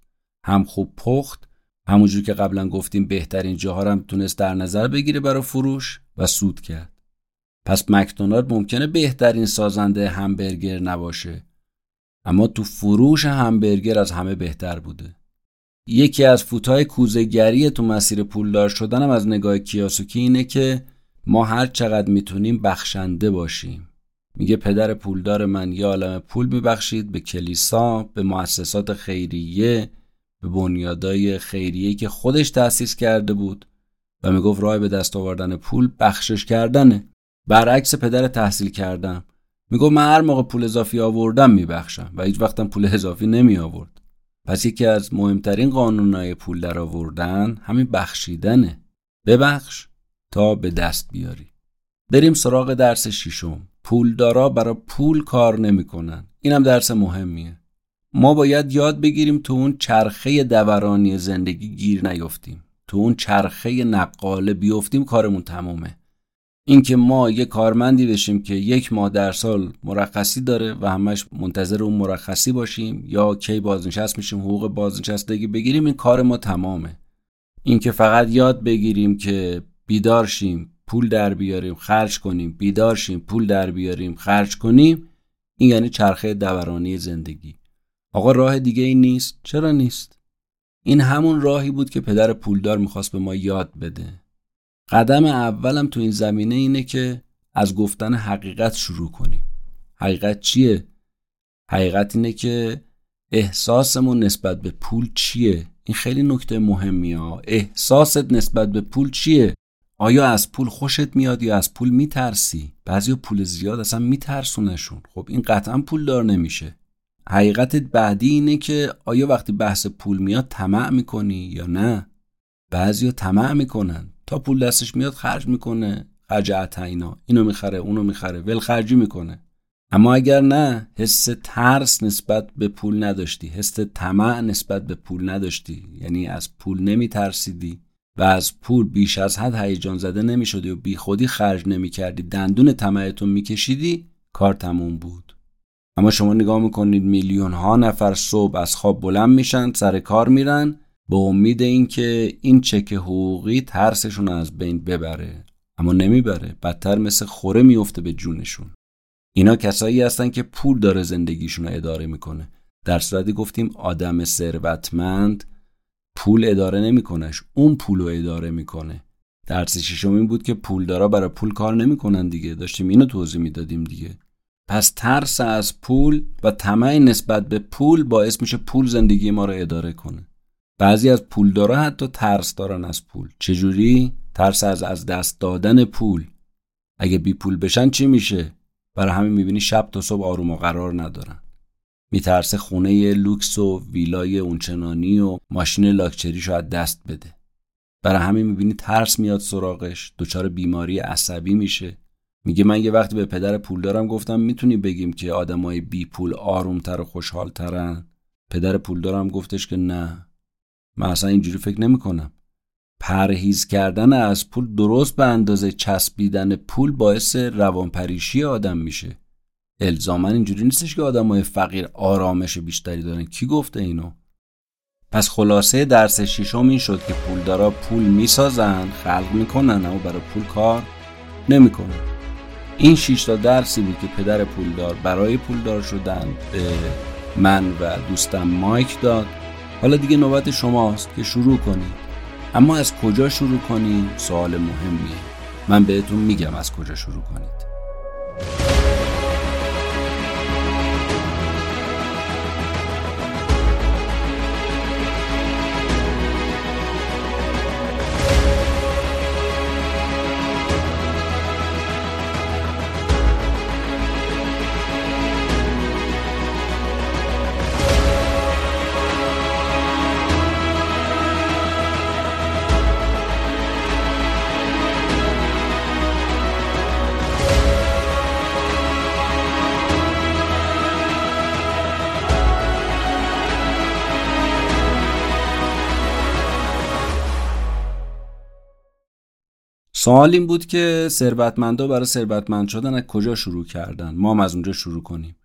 هم خوب پخت همونجور که قبلا گفتیم بهترین جاها هم تونست در نظر بگیره برای فروش و سود کرد. پس مکدونالد ممکنه بهترین سازنده همبرگر نباشه. اما تو فروش همبرگر از همه بهتر بوده. یکی از فوتای کوزگری تو مسیر پولدار شدن هم از نگاه کیاسوکی اینه که ما هر چقدر می‌تونیم بخشنده باشیم. میگه پدر پولدار من یه عالم پول میبخشید به کلیسا به مؤسسات خیریه به بنیادای خیریه که خودش تأسیس کرده بود و می‌گفت راه به دست آوردن پول بخشش کردنه. برعکس پدر تحصیل کردم. می‌گفت من هر موقع پول اضافی آوردم میبخشم و هیچ وقتم پول اضافی نمی آورد پس یکی از مهمترین قانونهای پول در آوردن همین بخشیدنه. ببخش تا به دست بیاری. بریم سراغ درس ششم. پولدارا برای پول کار نمی‌کنن. اینم درس مهمیه. ما باید یاد بگیریم تو اون چرخه دورانی زندگی گیر نیفتیم. تو اون چرخه نقاله بیفتیم کارمون تمومه. اینکه ما یه کارمندی بشیم که یک ماه در سال مرخصی داره و همش منتظر اون مرخصی باشیم یا کی بازنشست میشیم حقوق بازنشستگی بگیریم این کار ما تمامه. اینکه فقط یاد بگیریم که بیدار شیم پول در بیاریم خرج کنیم بیدار شیم پول در بیاریم خرج کنیم این یعنی چرخه دورانی زندگی. آقا راه دیگه ای نیست. چرا نیست؟ این همون راهی بود که پدر پولدار می‌خواست به ما یاد بده. قدم اولم تو این زمینه اینه که از گفتن حقیقت شروع کنیم. حقیقت چیه؟ حقیقت اینه که احساسمون نسبت به پول چیه؟ این خیلی نکته مهمی ها احساست نسبت به پول چیه؟ آیا از پول خوشت میاد یا از پول میترسی؟ بعضی پول زیاد اصلا میترسونشون. خب این قطعا پول دار نمیشه. حقیقت بعدی اینه که آیا وقتی بحث پول میاد طمع می‌کنی یا نه؟ بعضیا طمع می‌کنن. تا پول دستش میاد خرج می‌کنه خرج اینا اینو می‌خره اونو می‌خره ول خرجی می‌کنه. اما اگر نه حس ترس نسبت به پول نداشتی. حس طمع نسبت به پول نداشتی. یعنی از پول نمیترسیدی و از پول بیش از حد هیجان زده نمی‌شدی و بی خودی خرج نمی‌کردی. دندون طمعتون میکشیدی کار تموم بود. اما شما نگاه می‌کنید میلیون ها نفر صبح از خواب بلند میشن سر کار میرن به امید اینکه این چک حقوقی ترسشون از بین ببره. اما نمی‌بره بدتر مثل خوره میفته به جونشون. اینا کسایی هستن که پول داره زندگیشون رو اداره می‌کنه. در صورتی گفتیم آدم ثروتمند پول اداره نمیکنش اون پول رو اداره می‌کنه. درس ششم این بود که پولدارا برای پول کار نمی‌کنن دیگه. داشتیم اینو توضیح می‌دادیم دیگه. پس ترس از پول و طمع نسبت به پول باعث میشه پول زندگی ما رو اداره کنه. بعضی از پولدارا حتی ترس دارن از پول. چجوری؟ ترس از از دست دادن پول. اگه بی پول بشن چی میشه؟ برای همین می‌بینی شب تا صبح آروم و قرار ندارن. میترسه خونه لوکس و ویلای اونچنانی و ماشین لاکچریشو از دست بده. برای همین می‌بینی ترس میاد سراغش. دچار بیماری عصبی میشه. میگه من یه وقتی به پدر پول دارم گفتم می‌تونی بگیم که آدمای بی پول آرومتر و خوشحالترن؟ پدر پول دارم گفتش که نه. من اصلا اینجوری فکر نمی‌کنم. پرهیز کردن از پول درست به اندازه چسبیدن پول باعث روانپریشی آدم میشه. الزاما اینجوری نیستش که آدمای فقیر آرامش بیشتری دارن. کی گفته اینو؟ پس خلاصه درس ششم این شد که پولدارا پول می‌سازن خلق می‌کنن اما برای پول کار نمی‌کنن. این شش تا درسی بود که پدر پولدار برای پولدار شدن به من و دوستم مایک داد. حالا دیگه نوبت شماست که شروع کنید. اما از کجا شروع کنید سوال مهمیه. من بهتون میگم از کجا شروع کنید. سوال این بود که ثروتمندا برای ثروتمند شدن از کجا شروع کردن؟ ما هم از اونجا شروع کنیم.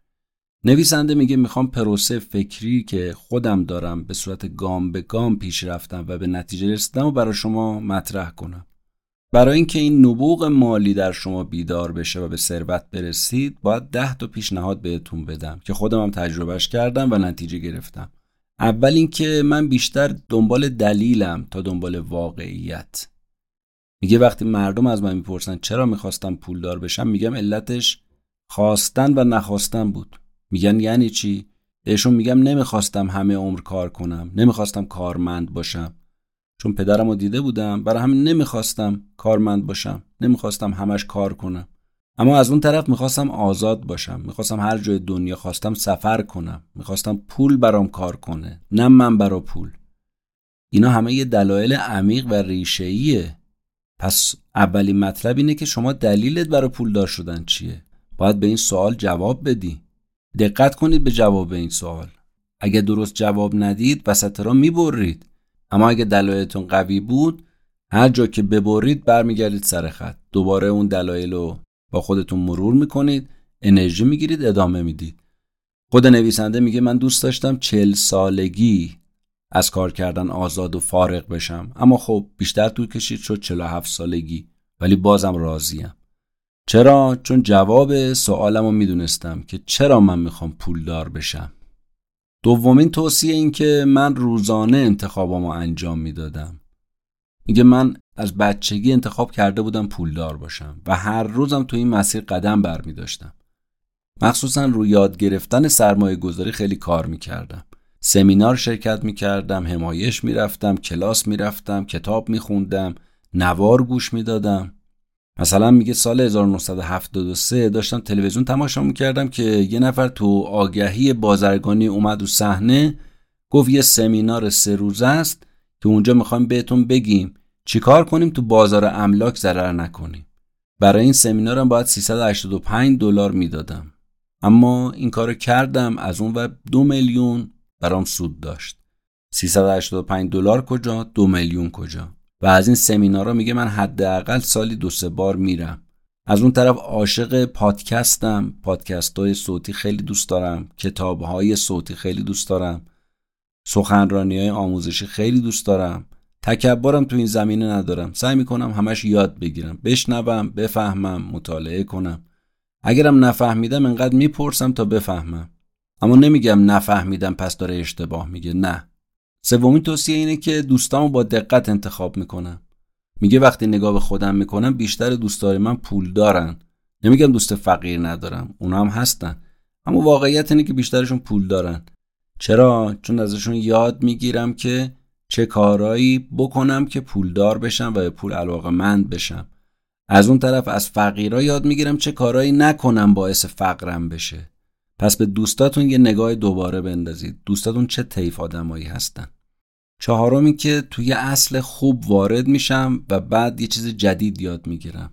نویسنده میگه می‌خوام پروسه فکری که خودم دارم به صورت گام به گام پیش رفتم و به نتیجه رسیدم و برای شما مطرح کنم. برای اینکه این نبوغ مالی در شما بیدار بشه و به ثروت برسید باید ده تا پیشنهاد بهتون بدم که خودم هم تجربهش کردم و نتیجه گرفتم. اول اینکه من بیشتر دنبال دلیلم تا دنبال واقعیت. میگه وقتی مردم از من می‌پرسن چرا می‌خواستم پولدار بشم میگم علتش خواستن و نخواستن بود. میگن یعنی چی؟ بهشون میگم نمی‌خواستم همه عمر کار کنم نمی‌خواستم کارمند باشم. چون پدرم رو دیده بودم برای همین نمی‌خواستم کارمند باشم نمی‌خواستم همش کار کنم. اما از اون طرف می‌خواستم آزاد باشم می‌خواستم هر جای دنیا خواستم سفر کنم می‌خواستم پول برام کار کنه نه من برا پول. اینا همه یه دلایل عمیق و ریشه‌ایه. پس اولین مطلب اینه که شما دلیلت برای پولدار شدن چیه؟ باید به این سوال جواب بدی. دقت کنید به جواب این سوال. اگه درست جواب ندید وسط را می‌برید. اما اگه دلایلتون قوی بود هر جا که ببرید برمیگردید سر خط. دوباره اون دلایل رو با خودتون مرور می‌کنید انرژی می‌گیرید ادامه می‌دید. خود نویسنده میگه من دوست داشتم چل سالگی از کار کردن آزاد و فارغ بشم. اما خب بیشتر طول کشید شد 47 سالگی ولی بازم راضیم. چرا؟ چون جواب سوالم رو می‌دونستم که چرا من می‌خوام پولدار بشم. دومین توصیه این که من روزانه انتخابامو انجام می‌دادم. میگه من از بچگی انتخاب کرده بودم پولدار باشم و هر روزم تو این مسیر قدم بر داشتم مخصوصا رو یاد گرفتن سرمایه گذاری خیلی کار می‌کردم. سمینار شرکت می‌کردم همایش می‌رفتم کلاس می‌رفتم کتاب میخوندم نوار گوش می‌دادم. مثلا میگه سال 1973 داشتم تلویزیون تماشا می‌کردم که یه نفر تو آگهی بازرگانی اومد و صحنه گفت یه سمینار سه روزه است که اونجا می‌خوایم بهتون بگیم چیکار کنیم تو بازار املاک ضرر نکنیم. برای این سمینارم باید 385 دلار می‌دادم. اما این کارو کردم از اون و دو میلیون برام سود داشت. 385 دلار کجا؟ دو میلیون کجا؟ و از این سمینارا میگه من حداقل سالی دو سه بار میرم. از اون طرف عاشق پادکستم. پادکست های صوتی خیلی دوست دارم. کتاب های صوتی خیلی دوست دارم. سخنرانی های آموزشی خیلی دوست دارم. تکبرم تو این زمینه ندارم. سعی می‌کنم همش یاد بگیرم. بشنوم بفهمم مطالعه کنم. اگرم نفهمیدم انقدر می‌پرسم تا بفهمم. اما نمیگم نفهمیدم پس داره اشتباه میگه نه. سومین توصیه اینه که دوستامو با دقت انتخاب می‌کنم. میگه وقتی نگاه به خودم می‌کنم بیشتر دوستای من پول دارن. نمیگم دوست فقیر ندارم اونا هم هستن. اما واقعیت اینه که بیشترشون پول دارن. چرا؟ چون ازشون یاد می‌گیرم که چه کارایی بکنم که پولدار بشم و به پول علاقه مند بشم. از اون طرف از فقیرا یاد می‌گیرم چه کارایی نکنم باعث فقرم بشه. پس به دوستاتون یه نگاه دوباره بندازید. دوستاتون چه طیف آدمایی هستن؟ چهارمی که توی اصل خوب وارد میشم و بعد یه چیز جدید یاد می‌گیرم.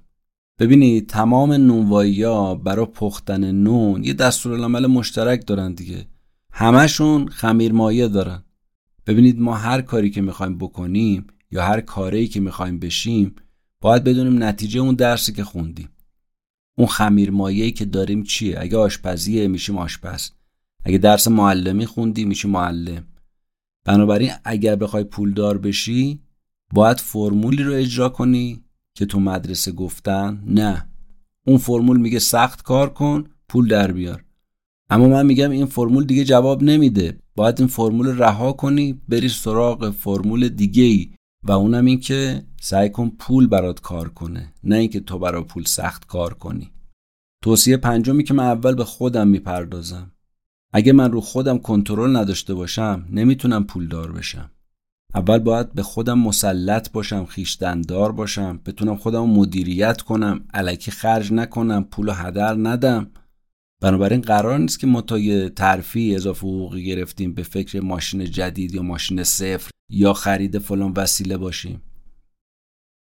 ببینید تمام نونوایی ها برای پختن نون یه دستورالعمل مشترک دارن دیگه. همشون خمیر مایه دارن. ببینید ما هر کاری که می‌خوایم بکنیم یا هر کاری که می‌خوایم بشیم باید بدونیم نتیجه اون درسی که خوندیم. اون خمیر مایه‌ای که داریم چیه؟ اگه آشپزیه میشیم آشپز. اگه درس معلمی خوندی میشی معلم. بنابراین اگر بخوای پولدار بشی باید فرمولی رو اجرا کنی که تو مدرسه گفتن نه. اون فرمول میگه سخت کار کن پول در بیار. اما من میگم این فرمول دیگه جواب نمیده. باید این فرمول رها کنی بری سراغ فرمول دیگه ای و اونم این که سعی کن پول برات کار کنه نه اینکه تو برای پول سخت کار کنی. توصیه پنجمی که من اول به خودم می‌پردازم. اگه من رو خودم کنترل نداشته باشم نمی‌تونم پولدار بشم. اول باید به خودم مسلط باشم خیشتندار باشم بتونم خودم مدیریت کنم علکی خرج نکنم پول هدر ندم. بنابراین قرار نیست که ما تا یه ترفی اضافه حقوقی گرفتیم به فکر ماشین جدید یا ماشین صفر. یا خرید فلان وسیله باشیم.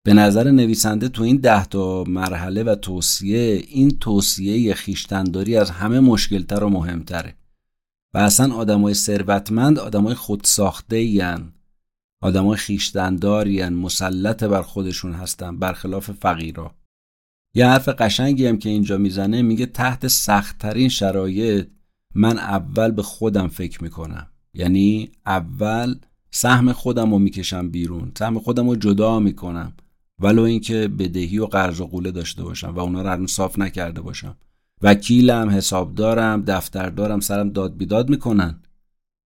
به نظر نویسنده تو این ده تا مرحله و توصیه این توصیه خیشتنداری از همه مشکلتر و مهمتره. و اصلا آدمای ثروتمند آدمای خودساخته ین آدمای خیشتنداری مسلط بر خودشون هستن برخلاف فقیرا. یه حرف قشنگی هم که اینجا می‌زنه میگه تحت سختترین شرایط من اول به خودم فکر می‌کنم. یعنی اول سهم خودم رو می‌کشم بیرون سهم خودم رو جدا می‌کنم ولو اینکه بدهی و قرض و قوله داشته باشم و اونا رو صاف نکرده باشم. وکیلم حسابدارم دفتردارم سرم داد بیداد می‌کنن.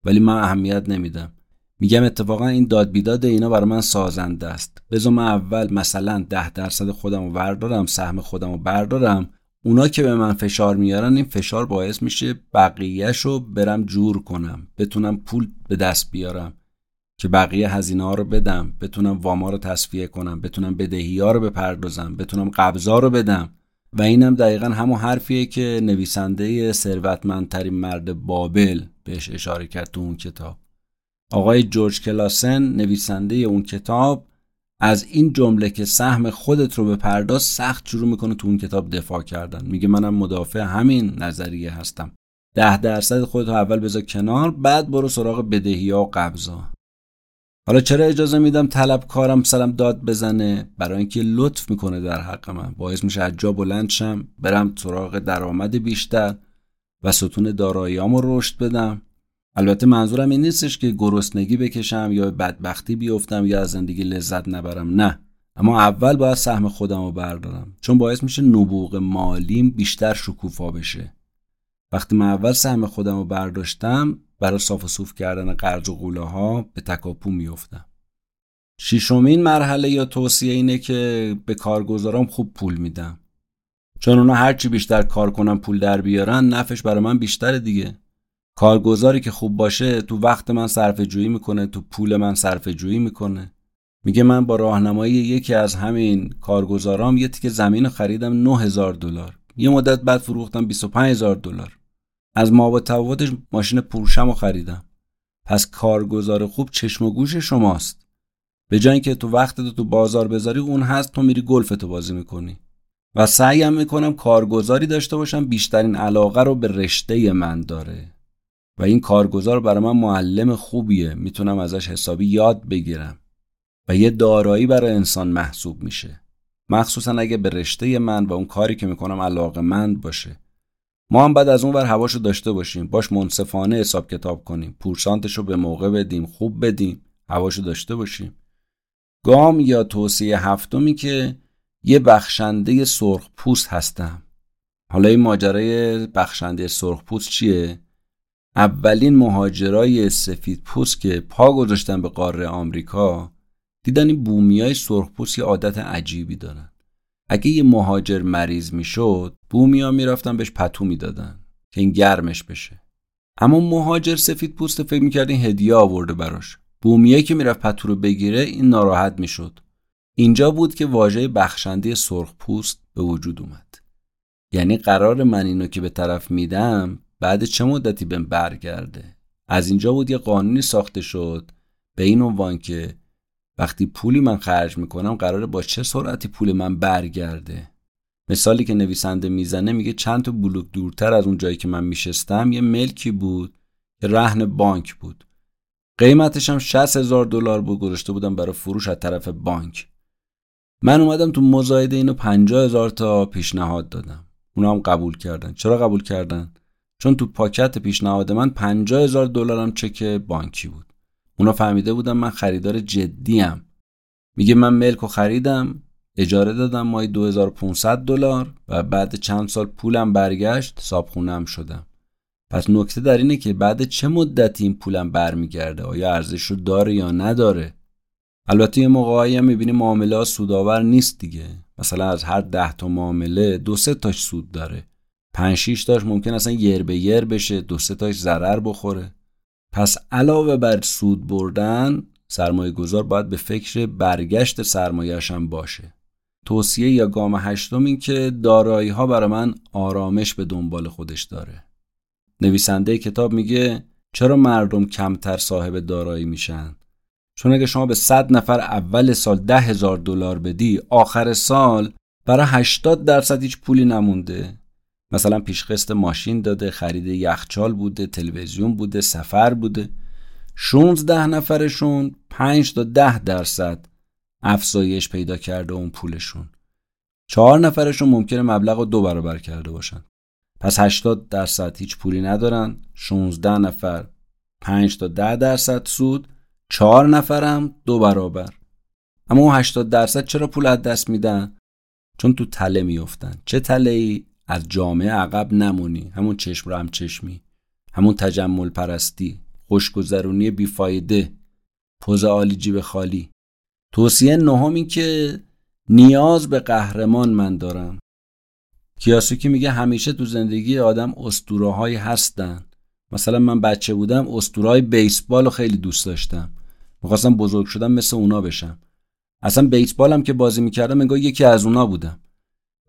ولی من اهمیت نمیدم. میگم اتفاقا این داد بیداد اینا برای من سازنده است. بذار من اول مثلا ده درصد خودم رو بردارم سهم خودم رو بردارم. اونا که به من فشار میارن این فشار باعث میشه بقیهش رو برم جور کنم بتونم پول به دست بیارم. که بقیه هزینه ها رو بدم بتونم واما رو تصفیه کنم بتونم بدهی ها رو بپردازم بتونم قبضا رو بدم. و اینم دقیقا همون حرفیه که نویسنده ثروتمندترین مرد بابل بهش اشاره کرد تو اون کتاب. آقای جورج کلاسن نویسنده اون کتاب از این جمله که سهم خودت رو به پرداز سخت شروع می‌کنه تو اون کتاب دفاع کردن. میگه منم مدافع همین نظریه هستم. ده درصد خودت رو اول بذار کنار بعد برو سراغ بدهی ها و قبضا حالا چرا اجازه میدم طلبکارم سرم داد بزنه؟ برای اینکه لطف می‌کنه در حق من. باعث میشه از جا بلند شم. برم سراغ درآمد بیشتر و ستون داراییامو رشد بدم. البته منظورم این نیستش که گرسنگی بکشم یا بدبختی بیفتم یا از زندگی لذت نبرم. نه. اما اول باید سهم خودم رو بردارم. چون باعث میشه نبوغ مالیم بیشتر شکوفا بشه. وقتی من اول سهم خودم رو برداشتم برای صاف و صوف کردن قرض و قوله ها به تکاپو میفتم شیشمین مرحله یا توصیه اینه که به کارگزارام خوب پول میدم. چون اونا هرچی بیشتر کار کنن پول در بیارن نفش برای من بیشتره دیگه. کارگزاری که خوب باشه تو وقت من صرف جویی می‌کنه تو پول من صرف جویی می‌کنه. میگه من با راهنمایی یکی از همین کارگزارام یه تیکه زمین خریدم 9000 دلار. یه مدت بعد فروختم 25000 دلار. از ما با تفاوتش ماشین پورشم رو خریدم. پس کارگزار خوب چشم و گوش شماست. به جای اینکه تو وقت تو, تو بازار بذاری اون هست تو میری گلف تو بازی می‌کنی. و سعیم می‌کنم کارگزاری داشته باشم بیشترین علاقه رو به رشته من داره. و این کارگزار برای من معلم خوبیه. می‌تونم ازش حسابی یاد بگیرم. و یه دارایی برای انسان محسوب میشه. مخصوصا اگه به رشته من و اون کاری که می‌کنم علاقه مند باشه. ما هم بعد از اون ور هواشو داشته باشیم. باش منصفانه حساب کتاب کنیم. پورسانتش رو به موقع بدیم. خوب بدیم. هواشو داشته باشیم. گام یا توصیه هفتمی که یه بخشنده سرخ پوست هستم. حالا این ماجرای بخشنده سرخ پوست چیه؟ اولین مهاجرای سفید پوست که پا گذاشتن به قاره آمریکا دیدن این بومیای سرخپوست یه عادت عجیبی دارن. اگه یه مهاجر مریض می‌شد بومیا می‌رفتن بهش پتو می‌دادن که این گرمش بشه. اما مهاجر سفید پوست فکر می‌کرد این هدیه آورده براش. بومیه که می‌رفت پتو رو بگیره این ناراحت می‌شد. اینجا بود که واژه بخشنده سرخ پوست به وجود اومد. یعنی قرار من اینو که به طرف میدم بعد چه مدتی بهم برگرده؟ از اینجا بود یه قانونی ساخته شد به این عنوان که وقتی پولی من خرج می‌کنم قراره با چه سرعتی پول من برگرده؟ مثالی که نویسنده می‌زنه میگه چند تا بلوک دورتر از اون جایی که من میشستم یه ملکی بود که رهن بانک بود. قیمتش هم 60 هزار دلار بود گذاشته بودم برای فروش از طرف بانک. من اومدم تو مزایده اینو 50 هزار تا پیشنهاد دادم. اونا هم قبول کردن. چرا قبول کردن؟ چون تو پاکت پیشنهاد من 50 هزار دلارم چک بانکی بود. اونا فهمیده بودن من خریدار جدیم. میگه من ملک و خریدم اجاره دادم مای 2500 دلار و بعد چند سال پولم برگشت صابخونم شدم. پس نکته در اینه که بعد چه مدتی این پولم برمیگرده؟ آیا ارزش رو داره یا نداره؟ البته یه موقعی هم می‌بینی معامله ها سودآور نیست دیگه. مثلا از هر ده تا معامله دو سه تاش سود داره. پنج شیش تاش ممکن اصلا یر به یر بشه دو سه تاش ضرر بخوره. پس علاوه بر سود بردن سرمایه گذار باید به فکر برگشت سرمایهش هم باشه. توصیه یا گام هشتم این که دارایی ها برای من آرامش به دنبال خودش داره. نویسنده کتاب میگه چرا مردم کمتر صاحب دارایی میشن؟ چون اگه شما به صد نفر اول سال ده هزار دلار بدی آخر سال برای 80 درصد هیچ پولی نمونده. مثلا پیشقسط ماشین داده خرید یخچال بوده تلویزیون بوده سفر بوده. 16 نفرشون 5 تا 10 درصد افزایش پیدا کرده اون پولشون. چهار نفرشون ممکنه مبلغ رو دو برابر کرده باشن. پس 80 درصد هیچ پولی ندارن 16 نفر 5 تا 10 درصد سود چهار نفرم دو برابر. اما اون 80 درصد چرا پول از دست میدن؟ چون تو تله میفتن چه تله ای از جامعه عقب نمونی. همون چشم رو هم چشمی. همون تجمل پرستی خوشگذرونی بیفایده پوز عالی جیب خالی. توصیه نهم این که نیاز به قهرمان من دارم. کیاسوکی میگه همیشه تو زندگی آدم اسطوره هایی هستن. مثلا من بچه بودم اسطوره بیسبال رو خیلی دوست داشتم. می‌خواستم بزرگ شدم مثل اونا بشم. اصلا بیسبالم که بازی می‌کردم انگار یکی از اونا بودم.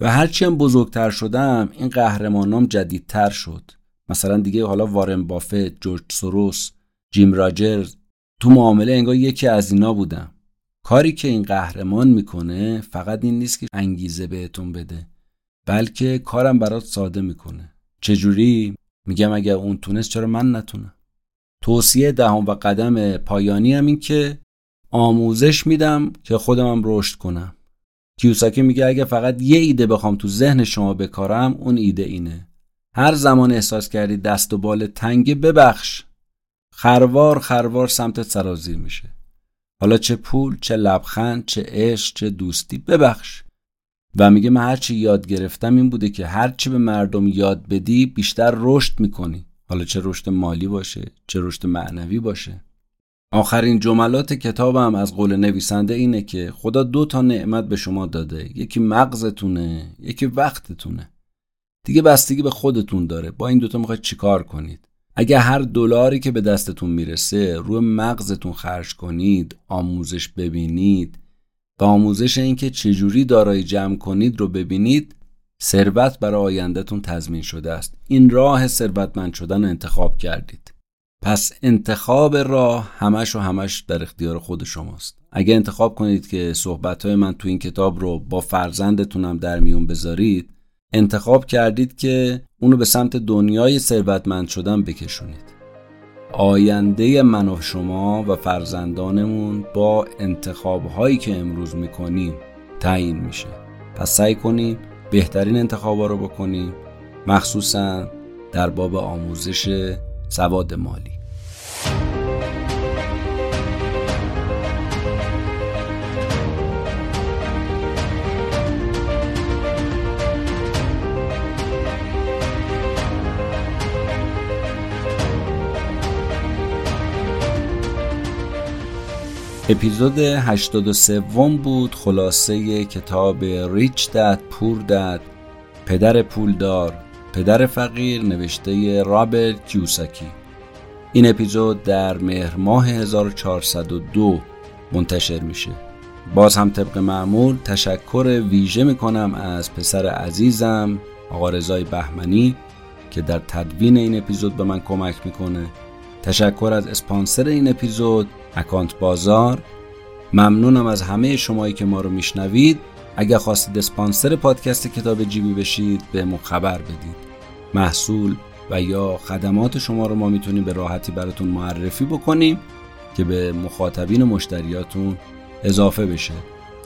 و هرچی هم بزرگتر شدم این قهرمانام جدیدتر شد. مثلا دیگه حالا وارن بافت، جورج سوروس، جیم راجرز تو معامله انگار یکی از اینا بودم. کاری که این قهرمان می‌کنه فقط این نیست که انگیزه بهتون بده بلکه کارم برات ساده می‌کنه. چجوری؟ میگم اگر اون تونست چرا من نتونم؟ توصیه دهم و قدم پایانی هم این که آموزش میدم که خودمم رشد کنم. کیوساکی میگه اگه فقط یه ایده بخوام تو ذهن شما بکارم اون ایده اینه. هر زمان احساس کردی دست و بال تنگه ببخش. خروار خروار سمتت سرازیر میشه. حالا چه پول چه لبخند چه عشق چه دوستی ببخش. و میگه من هرچی یاد گرفتم این بوده که هرچی به مردم یاد بدی بیشتر رشد می‌کنی. حالا چه رشد مالی باشه چه رشد معنوی باشه. آخرین جملات کتابم از قول نویسنده اینه که خدا دو تا نعمت به شما داده. یکی مغزتونه یکی وقتتونه. دیگه بستگی به خودتون داره. با این دوتا می‌خواید چیکار کنید؟ اگه هر دلاری که به دستتون می‌رسه روی مغزتون خرج کنید آموزش ببینید به آموزش اینکه چجوری دارایی جمع کنید رو ببینید ثروت برای آیندهتون تضمین شده است. این راه ثروتمند شدن انتخاب کردید. پس انتخاب راه همش و همش در اختیار خود شماست. اگه انتخاب کنید که صحبتهای من تو این کتاب رو با فرزندتونم در میون بذارید انتخاب کردید که اونو به سمت دنیای ثروتمند شدن بکشونید. آینده من و شما و فرزندانمون با انتخاب هایی که امروز می‌کنیم تعیین میشه. پس سعی کنیم بهترین انتخاب رو بکنیم مخصوصا در باب آموزش سواد مالی. اپیزود 83 بود خلاصه کتاب ریچ دد پور دد پدر پولدار پدر فقیر نوشته رابرت کیوساکی این اپیزود در مهر ماه 1402 منتشر میشه. باز هم طبق معمول تشکر ویژه می‌کنم از پسر عزیزم آقا رضای بهمنی که در تدوین این اپیزود به من کمک می‌کنه. تشکر از اسپانسر این اپیزود اکانت بازار. ممنونم از همه شمایی که ما رو میشنوید. اگر خواستید اسپانسر پادکست کتاب جیبی بشید به خبر بدید. محصول و یا خدمات شما رو ما می‌تونیم به راحتی براتون معرفی بکنیم که به مخاطبین و مشتریاتون اضافه بشه.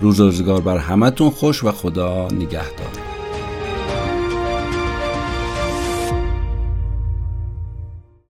روز روزگار بر همتون خوش و خدا نگهدار.